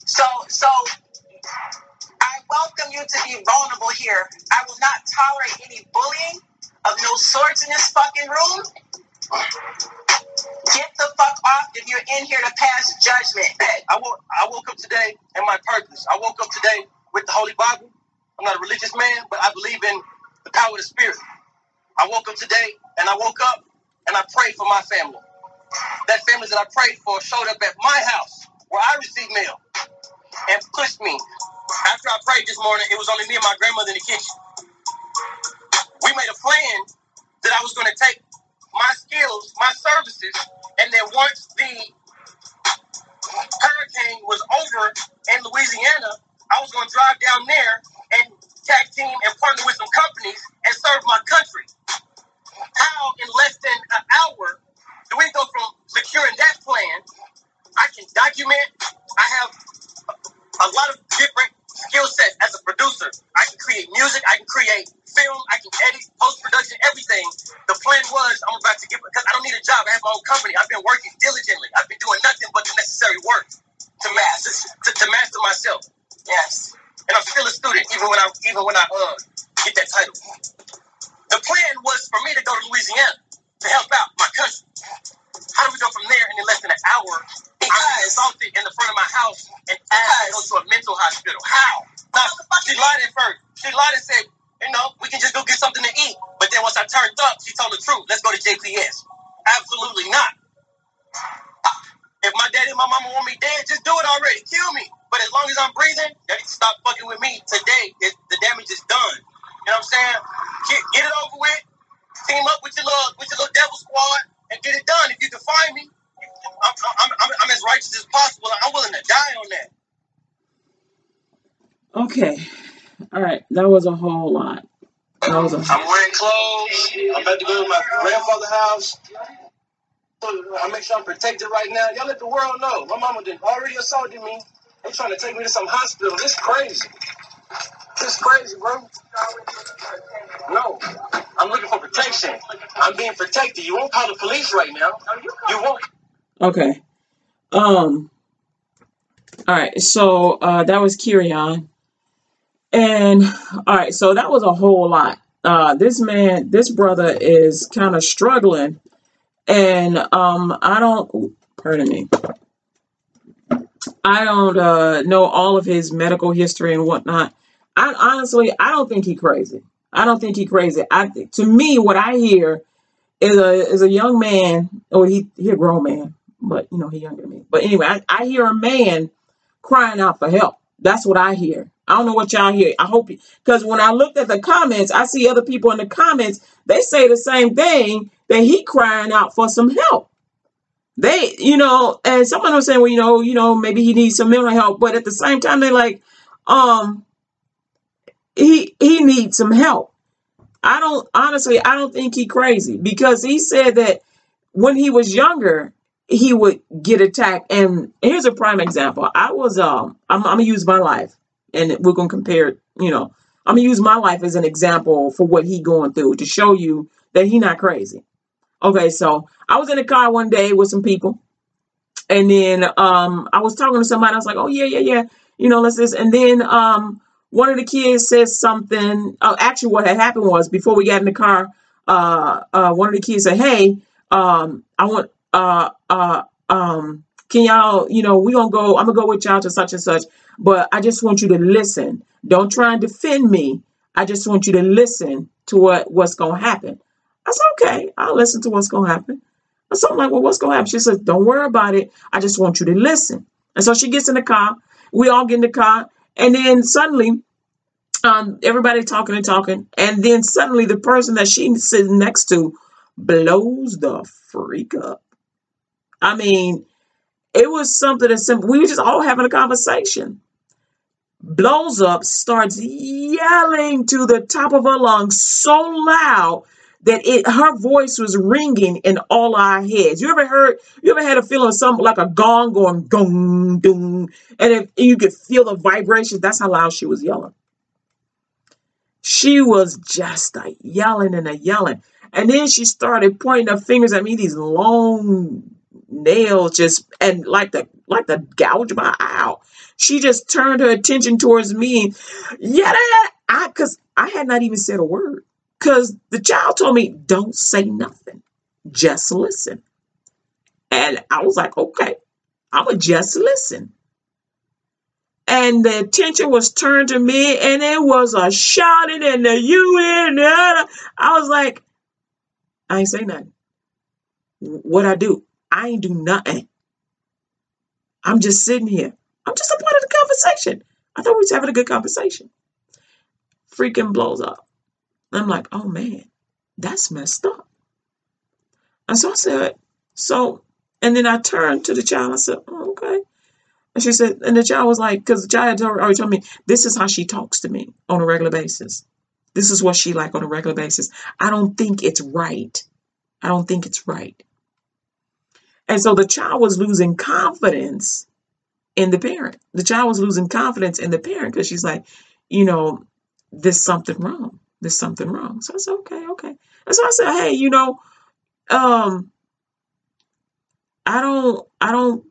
So so I welcome you to be vulnerable here. I will not tolerate any bullying of no sorts in this fucking room. Get the fuck off if you're in here to pass judgment. I woke, I woke up today in my purpose. I woke up today with the Holy Bible. I'm not a religious man, but I believe in the power of the Spirit. I woke up today and I woke up and I prayed for my family. That family that I prayed for showed up at my house where I received mail and pushed me. After I prayed this morning, it was only me and my grandmother in the kitchen. We made a plan that I was going to take my skills, my services, and then once the hurricane was over in Louisiana, I was going to drive down there and tag team and partner with some companies and serve my country. How in less than an hour do we go from securing that plan? I can document. I have a lot of different skill sets as a producer. I can create music. I can create film. I can edit, post production, everything. The plan was I'm about to get because I don't need a job. I have my own company. I've been working diligently. I've been doing nothing but the necessary work to master to, to master myself. Yes. And I'm still a student, even when I even when I uh, get that title. The plan was for me to go to Louisiana to help out my country. How do we go from there and in less than an hour? I'm being assaulted in the front of my house and asked to go to a mental hospital. How? Now, she lied at first. She lied and said, you know, we can just go get something to eat. But then once I turned up, she told the truth. Let's go to JPS. Absolutely not. If my daddy and my mama want me dead, just do it already. Kill me. But as long as I'm breathing, they need to stop fucking with me today. It, the damage is done. You know what I'm saying? Get, get it over with. Team up with your little with your little devil squad and get it done. If you can find me, I'm, I'm, I'm, I'm as righteous as possible. I'm willing to die on that. Okay. All right. That was a whole lot. That was a I'm wearing clothes. I'm about to go to my grandfather's house. So I make sure I'm protected right now. Y'all let the world know. My mama did already assaulted me. They trying to take me to some hospital. This crazy. This crazy, bro. No, I'm looking for protection. I'm being protected. You won't call the police right now. You won't. Okay. Um. All right. So uh, that was Kerrion, and all right. So that was a whole lot. Uh, this man, this brother is kind of struggling, and um, I don't. Pardon me. I don't uh, know all of his medical history and whatnot. I honestly, I don't think he crazy. I don't think he crazy. I to me, what I hear is a is a young man, or he he a grown man, but you know he younger than me. But anyway, I, I hear a man crying out for help. That's what I hear. I don't know what y'all hear. I hope you because when I looked at the comments, I see other people in the comments. They say the same thing that he crying out for some help. They, you know, and someone was saying, well, you know, you know, maybe he needs some mental help, but at the same time, they're like, um, he he needs some help. I don't honestly, I don't think he crazy because he said that when he was younger, he would get attacked. And here's a prime example. I was um, I'm, I'm gonna use my life, and we're gonna compare. You know, I'm gonna use my life as an example for what he going through to show you that he not crazy. Okay, so I was in a car one day with some people, and then um, I was talking to somebody. I was like, "Oh yeah, yeah, yeah," you know, let's this. And then um, one of the kids says something. Oh, actually, what had happened was before we got in the car, uh, uh, one of the kids said, "Hey, um, I want uh, uh, um, can y'all, you know, we gonna go, I'm gonna go with y'all to such and such, but I just want you to listen. Don't try and defend me. I just want you to listen to what what's gonna happen. I said, okay, I'll listen to what's gonna happen. And so I'm like, well, what's gonna happen? She says, don't worry about it. I just want you to listen. And so she gets in the car. We all get in the car, and then suddenly, um, everybody talking and talking, and then suddenly the person that she's sitting next to blows the freak up. I mean, it was something that simple. We were just all having a conversation. Blows up, starts yelling to the top of her lungs so loud that it her voice was ringing in all our heads. You ever heard? You ever had a feeling of something like a gong going gong dong, and if you could feel the vibrations, that's how loud she was yelling. She was just a yelling and a yelling, and then she started pointing her fingers at me. These long nails just and like the like the gouge my eye out. She just turned her attention towards me. Yeah, I because I had not even said a word. Cause the child told me, don't say nothing. Just listen. And I was like, okay, I'ma just listen. And the attention was turned to me, and it was a shouting and the you and the other. I was like, I ain't say nothing. What I do? I ain't do nothing. I'm just sitting here. I'm just a part of the conversation. I thought we was having a good conversation. Freaking blows up. I'm like, oh man, that's messed up. And so I said, so, and then I turned to the child. I said, oh, okay. And she said, and the child was like, because the child already told me, this is how she talks to me on a regular basis. This is what she like on a regular basis. I don't think it's right. I don't think it's right. And so the child was losing confidence in the parent. The child was losing confidence in the parent because she's like, you know, there's something wrong. There's something wrong. So I said, okay, okay. And so I said, hey, you know, um, I don't, I don't,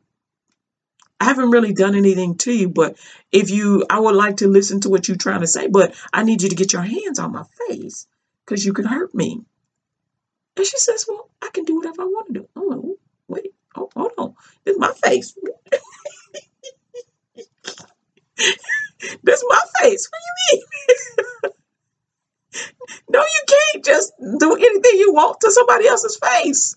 I haven't really done anything to you, but if you, I would like to listen to what you're trying to say, but I need you to get your hands on my face because you can hurt me. And she says, well, I can do whatever I want to do. I'm like, "Oh, wait, oh, hold on. This is my face. this is my face. What do you mean? no, you can't just do anything you want to somebody else's face.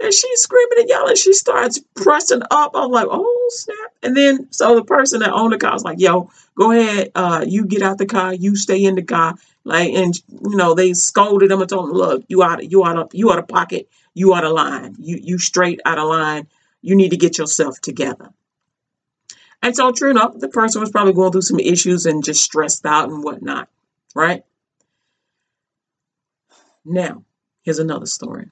and she's screaming and yelling. She starts pressing up. I'm like, oh snap! And then so the person that owned the car was like, yo, go ahead, uh, you get out the car, you stay in the car. Like, and you know, they scolded him and told him, look, you out, you out of, you out of pocket, you out of line, you you straight out of line. You need to get yourself together. And so, true enough, the person was probably going through some issues and just stressed out and whatnot, right? Now, here's another story.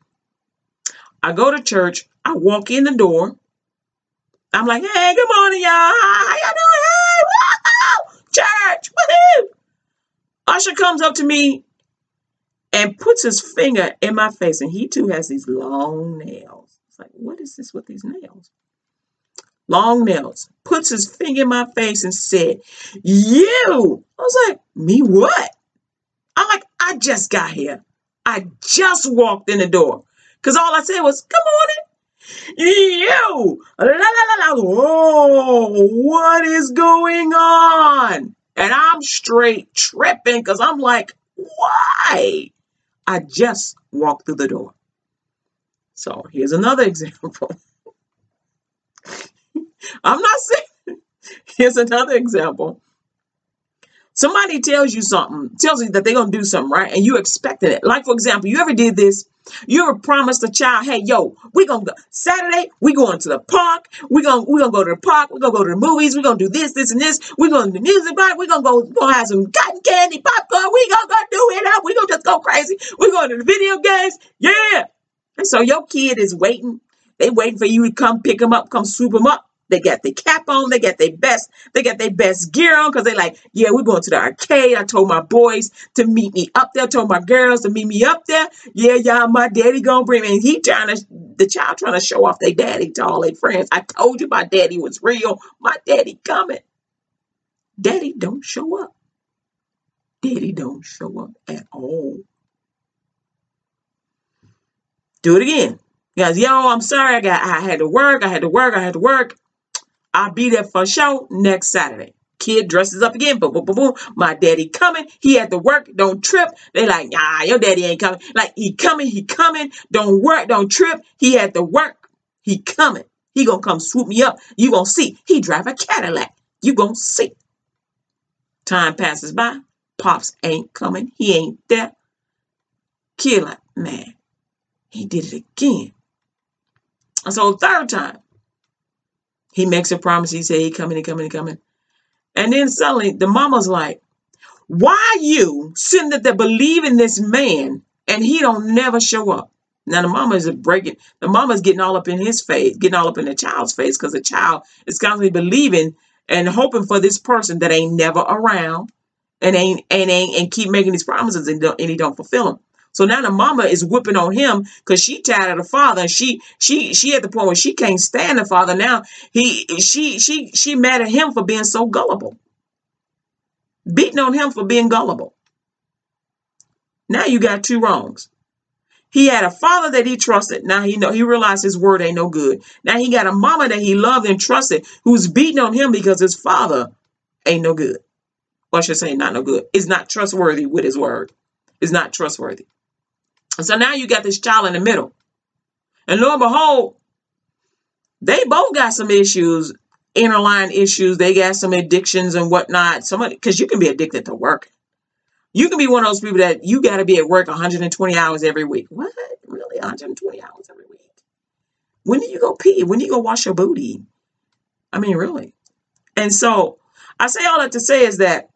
I go to church. I walk in the door. I'm like, hey, good morning, y'all. How y'all doing? Hey, wow, church, woohoo. Usher comes up to me and puts his finger in my face, and he too has these long nails. It's like, what is this with these nails? Long nails. Puts his finger in my face and said, You. I was like, Me what? I'm like, I just got here. I just walked in the door. Because all I said was, Good morning. You. La, la, la, la. Whoa, what is going on? And I'm straight tripping because I'm like, Why? I just walked through the door. So here's another example. I'm not saying, here's another example. Somebody tells you something, tells you that they're gonna do something, right? And you expected it. Like, for example, you ever did this? You ever promised a child, hey, yo, we gonna go Saturday, we going to the park, we gonna we gonna go to the park, we gonna go to the movies, we gonna do this, this, and this, we gonna do the music bar, we gonna go we gonna have some cotton candy, popcorn, we gonna go do it up, we gonna just go crazy, we going to the video games, yeah. And so your kid is waiting, they waiting for you to come pick them up, come swoop them up. They got their cap on. They got their best. They got their best gear on because they like, yeah, we're going to the arcade. I told my boys to meet me up there. Told my girls to meet me up there. Yeah, y'all, my daddy gonna bring me. And he trying to, the child trying to show off their daddy to all their friends. I told you my daddy was real. My daddy coming. Daddy don't show up. Daddy don't show up at all. Do it again. Guys, yo, I'm sorry. I got I had to work. I had to work. I had to work. I'll be there for show next Saturday. Kid dresses up again. Boom, boom, boom, boom. My daddy coming. He had to work. Don't trip. They like, nah, your daddy ain't coming. Like, he coming. He coming. Don't work. Don't trip. He had to work. He coming. He gonna come swoop me up. You gonna see. He drive a Cadillac. You gonna see. Time passes by. Pops ain't coming. He ain't there. Kid like, man, he did it again. And so third time, he makes a promise. He say he coming, he coming, he coming. And then suddenly the mama's like, why you sitting there believing this man and he don't never show up? Now the mama is breaking, the mama's getting all up in his face, getting all up in the child's face because the child is constantly believing and hoping for this person that ain't never around and ain't and ain't and keep making these promises and, and he don't fulfill them. So now the mama is whipping on him because she tired of the father. And she she she at the point where she can't stand the father. Now he she she she mad at him for being so gullible. Beating on him for being gullible. Now you got two wrongs. He had a father that he trusted. Now he know he realized his word ain't no good. Now he got a mama that he loved and trusted who's beating on him because his father ain't no good. Or I should say not no good. Is not trustworthy with his word. Is not trustworthy. So now you got this child in the middle. And lo and behold, they both got some issues, interline issues. They got some addictions and whatnot. Somebody, because you can be addicted to work. You can be one of those people that you got to be at work 120 hours every week. What? Really? 120 hours every week? When do you go pee? When do you go wash your booty? I mean, really? And so I say all that to say is that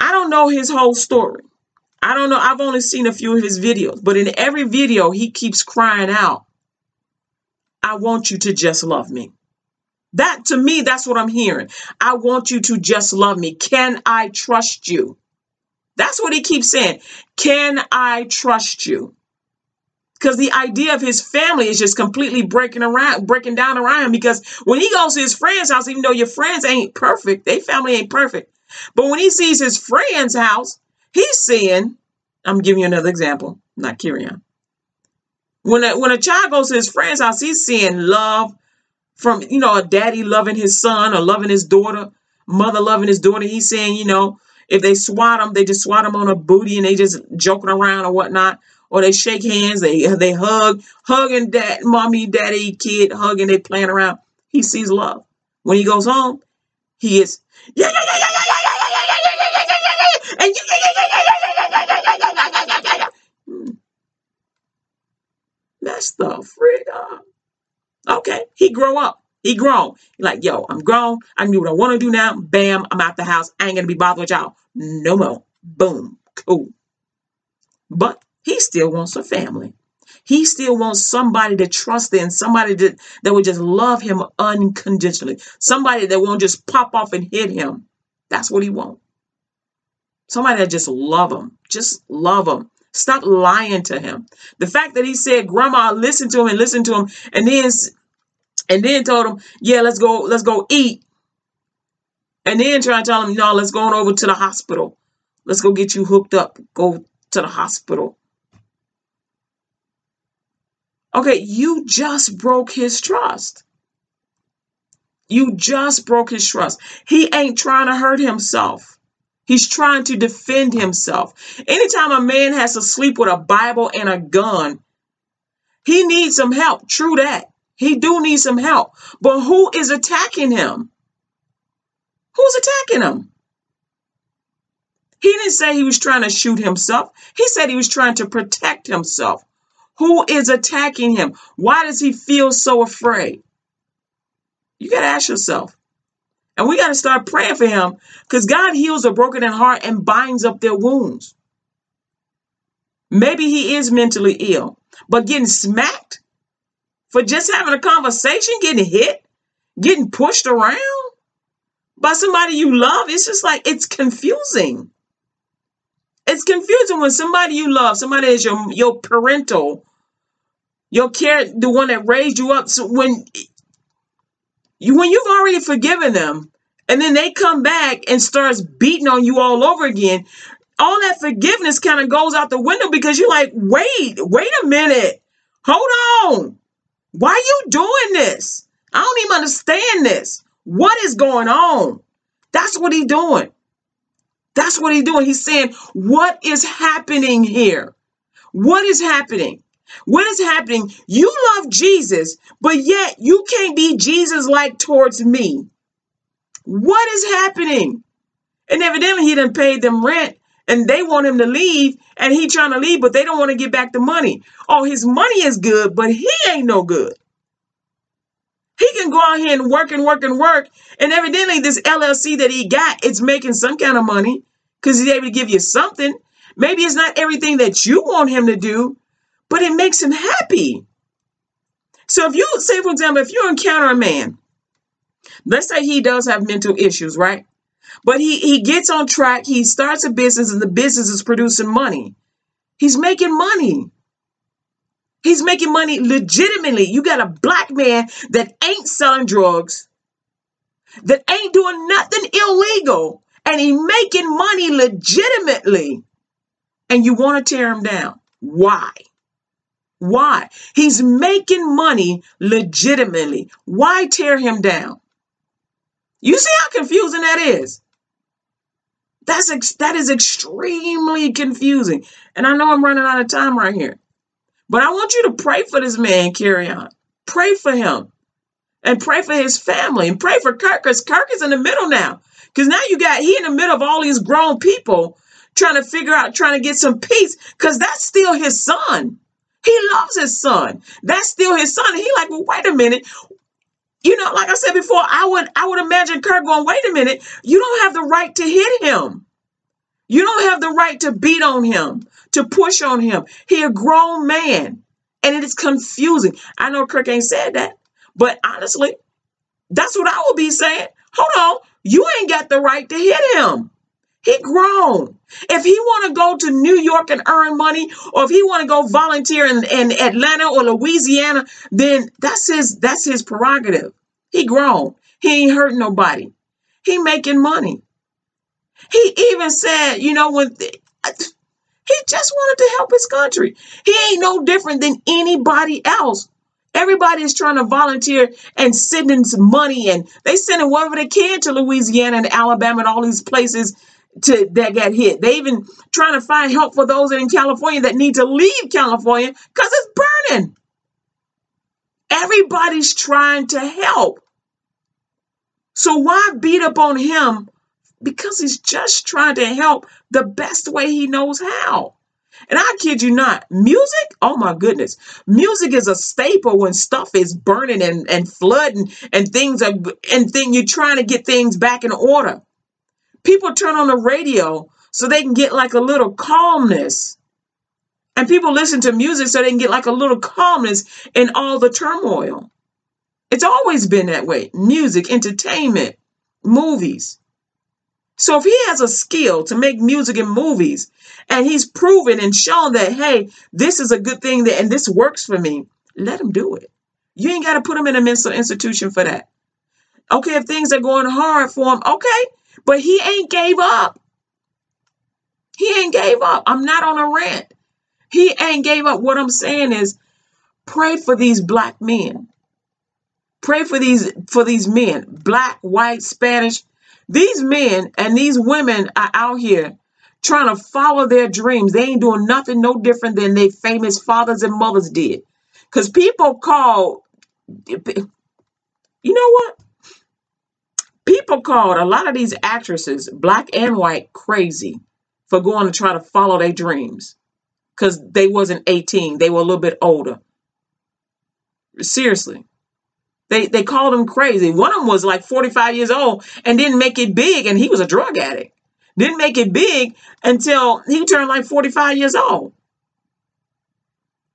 I don't know his whole story. I don't know. I've only seen a few of his videos, but in every video, he keeps crying out, I want you to just love me. That to me, that's what I'm hearing. I want you to just love me. Can I trust you? That's what he keeps saying. Can I trust you? Because the idea of his family is just completely breaking around, breaking down around him. Because when he goes to his friend's house, even though your friends ain't perfect, they family ain't perfect. But when he sees his friend's house, He's seeing, I'm giving you another example, not Kerrion. When a, when a child goes to his friend's house, he's seeing love from, you know, a daddy loving his son or loving his daughter, mother loving his daughter. He's saying, you know, if they swat him, they just swat him on a booty and they just joking around or whatnot. Or they shake hands, they they hug, hugging dad, mommy, daddy, kid, hugging, they playing around. He sees love. When he goes home, he is yeah, yeah, yeah, yeah, Hmm. That's the freedom. Okay, he grow up. He grown. Like, yo, I'm grown. I can do what I want to do now. Bam, I'm out the house. I ain't gonna be bothered with y'all no more. Boom, cool. But he still wants a family. He still wants somebody to trust in, somebody that, that would just love him unconditionally, somebody that won't just pop off and hit him. That's what he wants. Somebody that just love him, just love him. Stop lying to him. The fact that he said, "Grandma, listen to him and listen to him," and then and then told him, "Yeah, let's go, let's go eat," and then try to tell him, "No, let's go on over to the hospital. Let's go get you hooked up. Go to the hospital." Okay, you just broke his trust. You just broke his trust. He ain't trying to hurt himself. He's trying to defend himself. Anytime a man has to sleep with a Bible and a gun, he needs some help. True that. He do need some help. But who is attacking him? Who's attacking him? He didn't say he was trying to shoot himself. He said he was trying to protect himself. Who is attacking him? Why does he feel so afraid? You got to ask yourself. And we got to start praying for him because God heals a broken heart and binds up their wounds. Maybe he is mentally ill, but getting smacked for just having a conversation, getting hit, getting pushed around by somebody you love, it's just like it's confusing. It's confusing when somebody you love, somebody is your your parental, your care, the one that raised you up. So when you when you've already forgiven them, and then they come back and starts beating on you all over again, all that forgiveness kind of goes out the window because you're like, wait, wait a minute. Hold on. Why are you doing this? I don't even understand this. What is going on? That's what he's doing. That's what he's doing. He's saying, What is happening here? What is happening? What is happening? You love Jesus, but yet you can't be Jesus like towards me. What is happening? And evidently he didn't pay them rent and they want him to leave and he trying to leave, but they don't want to get back the money. Oh, his money is good, but he ain't no good. He can go out here and work and work and work. And evidently this LLC that he got, it's making some kind of money because he's able to give you something. Maybe it's not everything that you want him to do, but it makes him happy. So if you say, for example, if you encounter a man, let's say he does have mental issues, right? But he he gets on track, he starts a business, and the business is producing money. He's making money. He's making money legitimately. You got a black man that ain't selling drugs, that ain't doing nothing illegal, and he making money legitimately. And you want to tear him down. Why? Why? He's making money legitimately. Why tear him down? You see how confusing that is? That's ex- that is extremely confusing. And I know I'm running out of time right here. But I want you to pray for this man, carry on. Pray for him. And pray for his family. And pray for Kirk, because Kirk is in the middle now. Because now you got he in the middle of all these grown people trying to figure out, trying to get some peace, because that's still his son. He loves his son. That's still his son. He like, well, wait a minute. You know, like I said before, I would I would imagine Kirk going, wait a minute, you don't have the right to hit him. You don't have the right to beat on him, to push on him. He a grown man. And it is confusing. I know Kirk ain't said that, but honestly, that's what I would be saying. Hold on, you ain't got the right to hit him. He grown. If he want to go to New York and earn money, or if he want to go volunteer in, in Atlanta or Louisiana, then that's his that's his prerogative. He grown. He ain't hurting nobody. He making money. He even said, you know, when th- he just wanted to help his country. He ain't no different than anybody else. Everybody is trying to volunteer and sending some money, and they sending whatever they can to Louisiana and Alabama and all these places to that got hit. They even trying to find help for those in California that need to leave California because it's burning. Everybody's trying to help. So why beat up on him because he's just trying to help the best way he knows how. And I kid you not, music, oh my goodness, music is a staple when stuff is burning and, and flooding and things are, and then you're trying to get things back in order. People turn on the radio so they can get like a little calmness. And people listen to music so they can get like a little calmness in all the turmoil. It's always been that way music, entertainment, movies. So if he has a skill to make music and movies, and he's proven and shown that, hey, this is a good thing that and this works for me, let him do it. You ain't got to put him in a mental institution for that. Okay, if things are going hard for him, okay, but he ain't gave up. He ain't gave up. I'm not on a rant. He ain't gave up. What I'm saying is pray for these black men. Pray for these for these men, black, white, Spanish, these men and these women are out here trying to follow their dreams. They ain't doing nothing no different than their famous fathers and mothers did. Because people call, you know what? People called a lot of these actresses, black and white, crazy for going to try to follow their dreams. Because they wasn't 18. They were a little bit older. Seriously. They they called him crazy. One of them was like 45 years old and didn't make it big, and he was a drug addict. Didn't make it big until he turned like 45 years old.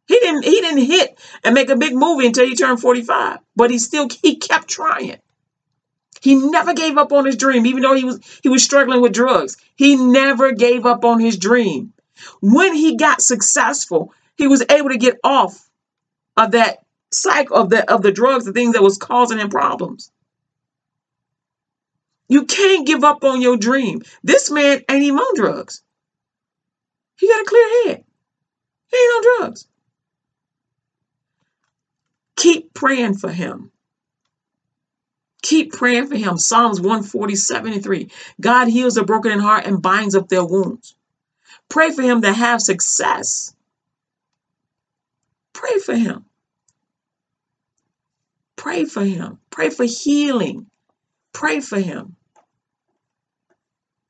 He didn't he didn't hit and make a big movie until he turned 45. But he still he kept trying. He never gave up on his dream, even though he was he was struggling with drugs. He never gave up on his dream. When he got successful, he was able to get off of that cycle of the of the drugs, the things that was causing him problems. You can't give up on your dream. This man ain't even on drugs. He got a clear head. He ain't on drugs. Keep praying for him. Keep praying for him. Psalms 140, 73. God heals the broken in heart and binds up their wounds. Pray for him to have success. Pray for him. Pray for him. Pray for healing. Pray for him.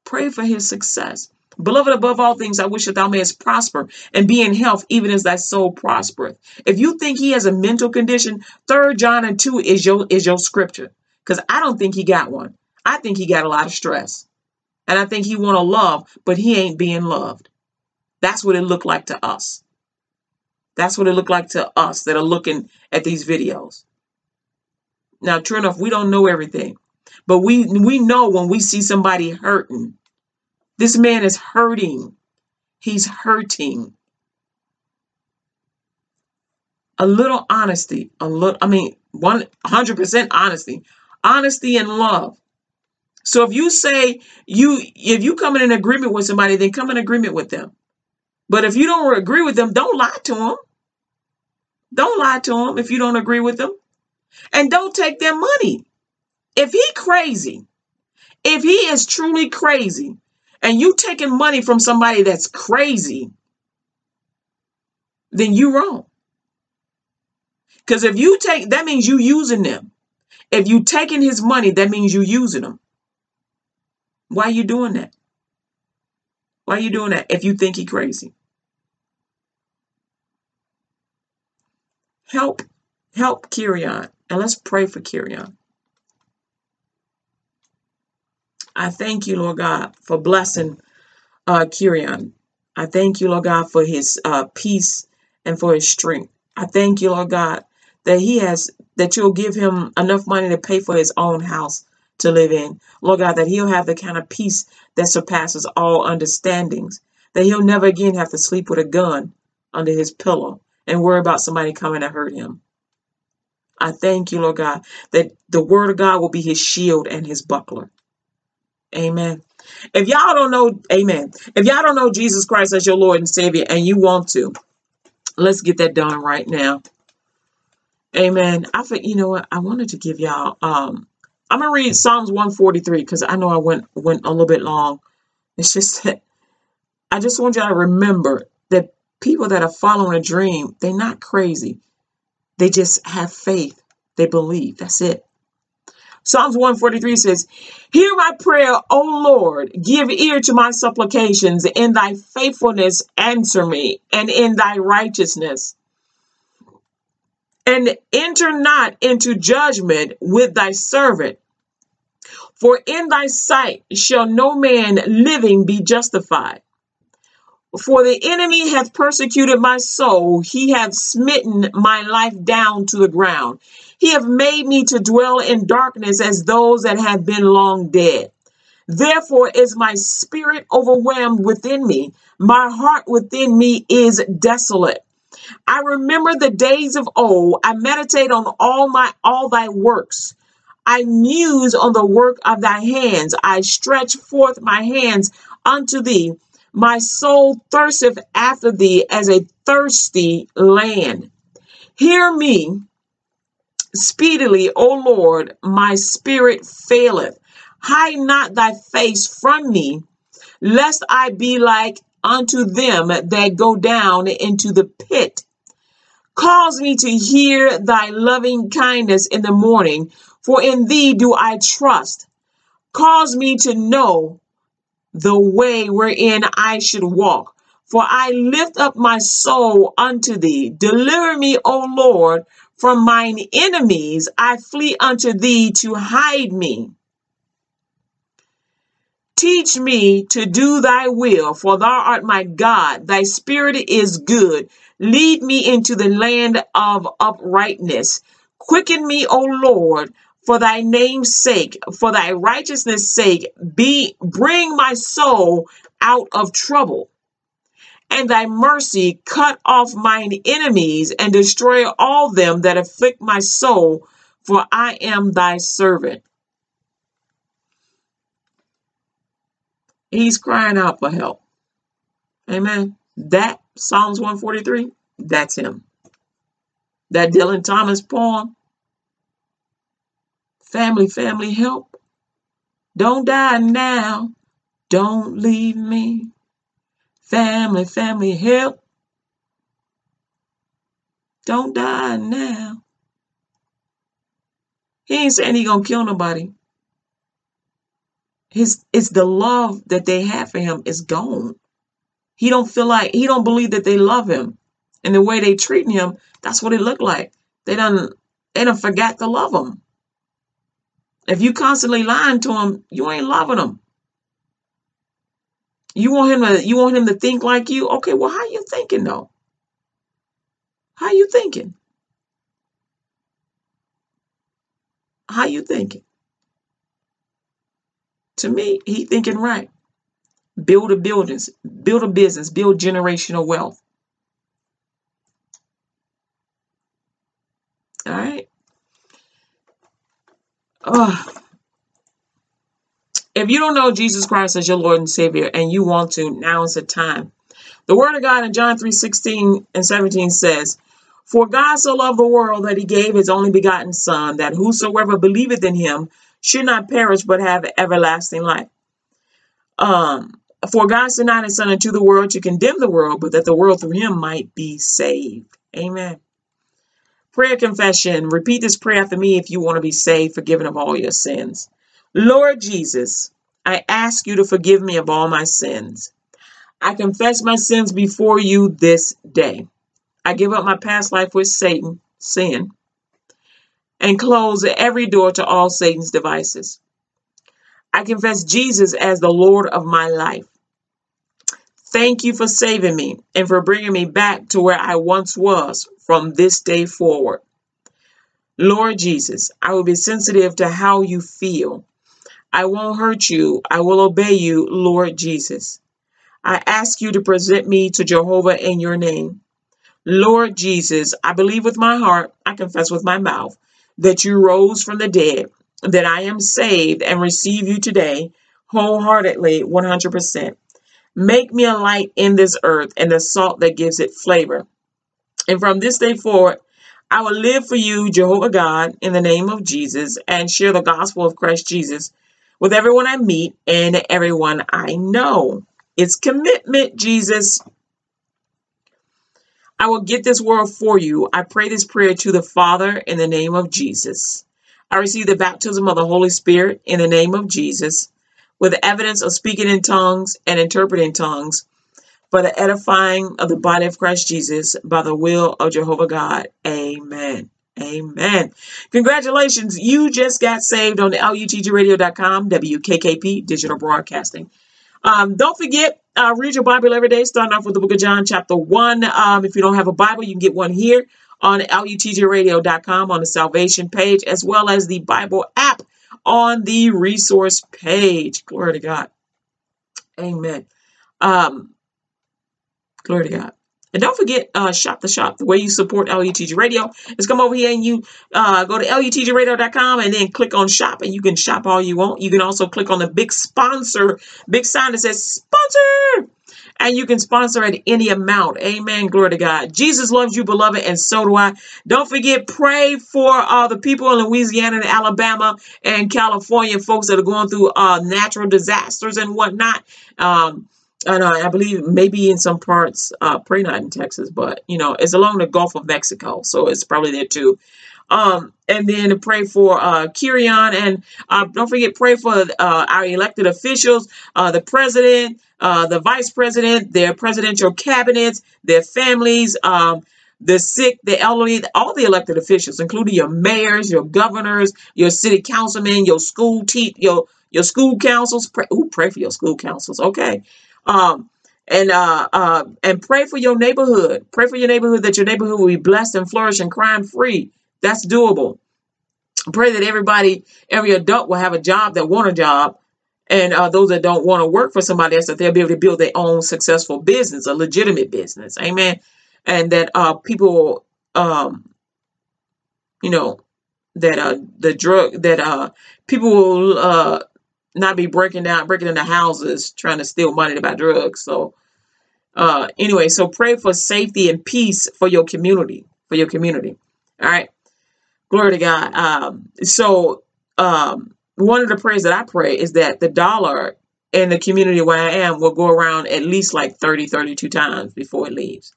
Pray for his success. Beloved, above all things, I wish that thou mayest prosper and be in health, even as thy soul prospereth. If you think he has a mental condition, third John and 2 is your is your scripture. Because I don't think he got one. I think he got a lot of stress. And I think he want to love, but he ain't being loved. That's what it looked like to us. That's what it looked like to us that are looking at these videos. Now, true enough, we don't know everything, but we we know when we see somebody hurting. This man is hurting. He's hurting. A little honesty, a little, I mean, 100% honesty, honesty and love. So if you say you, if you come in an agreement with somebody, then come in agreement with them. But if you don't agree with them, don't lie to them. Don't lie to them if you don't agree with them. And don't take their money. If he crazy, if he is truly crazy, and you taking money from somebody that's crazy, then you wrong. Because if you take that means you using them. If you taking his money, that means you using them. Why are you doing that? Why you doing that if you think he crazy? Help, help Kerrion. And let's pray for Kerrion. I thank you, Lord God, for blessing uh, Kerrion. I thank you, Lord God, for his uh, peace and for his strength. I thank you, Lord God, that he has that you'll give him enough money to pay for his own house to live in. Lord God, that he'll have the kind of peace that surpasses all understandings. That he'll never again have to sleep with a gun under his pillow and worry about somebody coming to hurt him. I thank you, Lord God, that the word of God will be his shield and his buckler. Amen. If y'all don't know, amen. If y'all don't know Jesus Christ as your Lord and Savior and you want to, let's get that done right now. Amen. I think you know what I wanted to give y'all. Um, I'm gonna read Psalms 143 because I know I went went a little bit long. It's just that I just want y'all to remember that people that are following a dream, they're not crazy. They just have faith. They believe. That's it. Psalms 143 says, Hear my prayer, O Lord, give ear to my supplications. In thy faithfulness, answer me, and in thy righteousness. And enter not into judgment with thy servant. For in thy sight shall no man living be justified. For the enemy hath persecuted my soul, he hath smitten my life down to the ground. He hath made me to dwell in darkness as those that have been long dead. Therefore is my spirit overwhelmed within me. My heart within me is desolate. I remember the days of old. I meditate on all my all thy works. I muse on the work of thy hands. I stretch forth my hands unto thee. My soul thirsteth after thee as a thirsty land. Hear me speedily, O Lord, my spirit faileth. Hide not thy face from me, lest I be like unto them that go down into the pit. Cause me to hear thy loving kindness in the morning, for in thee do I trust. Cause me to know the way wherein I should walk. For I lift up my soul unto thee. Deliver me, O Lord, from mine enemies. I flee unto thee to hide me. Teach me to do thy will, for thou art my God. Thy spirit is good. Lead me into the land of uprightness. Quicken me, O Lord, for thy name's sake, for thy righteousness' sake, be bring my soul out of trouble. And thy mercy cut off mine enemies and destroy all them that afflict my soul, for I am thy servant. He's crying out for help. Amen. That Psalms 143, that's him. That Dylan Thomas poem, Family, family, help. Don't die now. Don't leave me. Family, family, help. Don't die now. He ain't saying he gonna kill nobody. His it's the love that they have for him is gone. He don't feel like he don't believe that they love him. And the way they treating him, that's what it looked like. They done they done forgot to love him. If you constantly lying to him, you ain't loving him. You want him to you want him to think like you? Okay, well how you thinking though? How you thinking? How you thinking? To me, he thinking right. Build a buildings, build a business, build generational wealth. All right. Oh, if you don't know Jesus Christ as your Lord and Savior and you want to, now is the time. The Word of God in John 3 16 and 17 says, For God so loved the world that he gave his only begotten Son, that whosoever believeth in him should not perish but have everlasting life. Um, for God sent not his Son into the world to condemn the world, but that the world through him might be saved. Amen. Prayer confession. Repeat this prayer after me if you want to be saved, forgiven of all your sins. Lord Jesus, I ask you to forgive me of all my sins. I confess my sins before you this day. I give up my past life with Satan, sin, and close every door to all Satan's devices. I confess Jesus as the Lord of my life. Thank you for saving me and for bringing me back to where I once was from this day forward. Lord Jesus, I will be sensitive to how you feel I won't hurt you. I will obey you, Lord Jesus. I ask you to present me to Jehovah in your name. Lord Jesus, I believe with my heart, I confess with my mouth that you rose from the dead, that I am saved and receive you today wholeheartedly, 100%. Make me a light in this earth and the salt that gives it flavor. And from this day forward, I will live for you, Jehovah God, in the name of Jesus, and share the gospel of Christ Jesus with everyone I meet and everyone I know. It's commitment, Jesus. I will get this world for you. I pray this prayer to the Father in the name of Jesus. I receive the baptism of the Holy Spirit in the name of Jesus with the evidence of speaking in tongues and interpreting tongues for the edifying of the body of Christ Jesus by the will of Jehovah God. Amen. Amen. Congratulations. You just got saved on the LUTGRadio.com, WKKP Digital Broadcasting. Um, don't forget, uh, read your Bible every day, starting off with the book of John, chapter 1. Um, if you don't have a Bible, you can get one here on LUTGRadio.com on the salvation page, as well as the Bible app on the resource page. Glory to God. Amen. Um, glory to God. And don't forget, uh, Shop the Shop, the way you support LUTG Radio is come over here and you uh, go to LUTGRadio.com and then click on shop and you can shop all you want. You can also click on the big sponsor, big sign that says sponsor. And you can sponsor at any amount. Amen. Glory to God. Jesus loves you, beloved, and so do I. Don't forget, pray for uh, the people in Louisiana and Alabama and California, folks that are going through uh, natural disasters and whatnot. Um, and I, I believe maybe in some parts, uh, not in Texas, but you know, it's along the Gulf of Mexico, so it's probably there too. Um, and then pray for uh, Kerrion, and uh, don't forget pray for uh, our elected officials, uh, the president, uh, the vice president, their presidential cabinets, their families, um, the sick, the elderly, all the elected officials, including your mayors, your governors, your city councilmen, your school te- your your school councils. Pray, ooh, pray for your school councils. Okay, um, and uh, uh, and pray for your neighborhood. Pray for your neighborhood that your neighborhood will be blessed and flourish and crime free. That's doable. Pray that everybody, every adult, will have a job that want a job, and uh, those that don't want to work for somebody else, that they'll be able to build their own successful business, a legitimate business. Amen. And that uh, people, um, you know, that uh, the drug that uh, people will uh, not be breaking down, breaking into houses, trying to steal money to buy drugs. So, uh, anyway, so pray for safety and peace for your community, for your community. All right. Glory to God. Um, so, um, one of the prayers that I pray is that the dollar in the community where I am will go around at least like 30, 32 times before it leaves.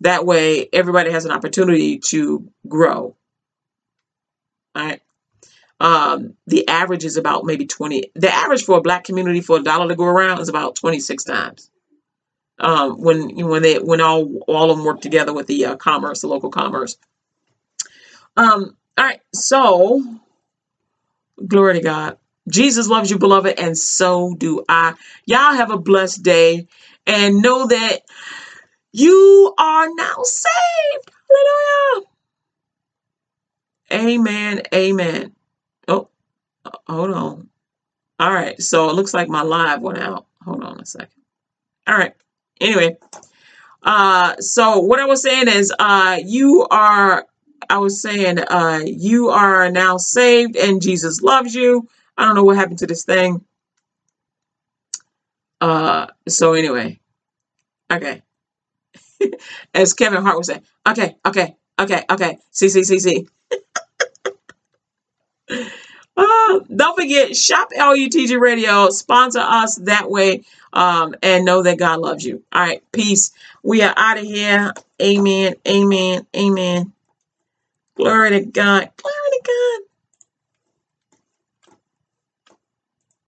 That way, everybody has an opportunity to grow. All right. Um, the average is about maybe 20. The average for a black community for a dollar to go around is about 26 times. Um, when when they when all all of them work together with the uh, commerce, the local commerce. Um, all right, so glory to God. Jesus loves you, beloved, and so do I. Y'all have a blessed day and know that you are now saved. Hallelujah. Amen. Amen. Uh, hold on. All right. So it looks like my live went out. Hold on a second. All right. Anyway, uh, so what I was saying is, uh, you are, I was saying, uh, you are now saved and Jesus loves you. I don't know what happened to this thing. Uh, so anyway, okay. As Kevin Hart would say, okay, okay, okay, okay. See, see, see, see. Uh, don't forget, shop LUTG Radio, sponsor us that way, um, and know that God loves you. All right, peace. We are out of here. Amen. Amen. Amen. Glory to God. Glory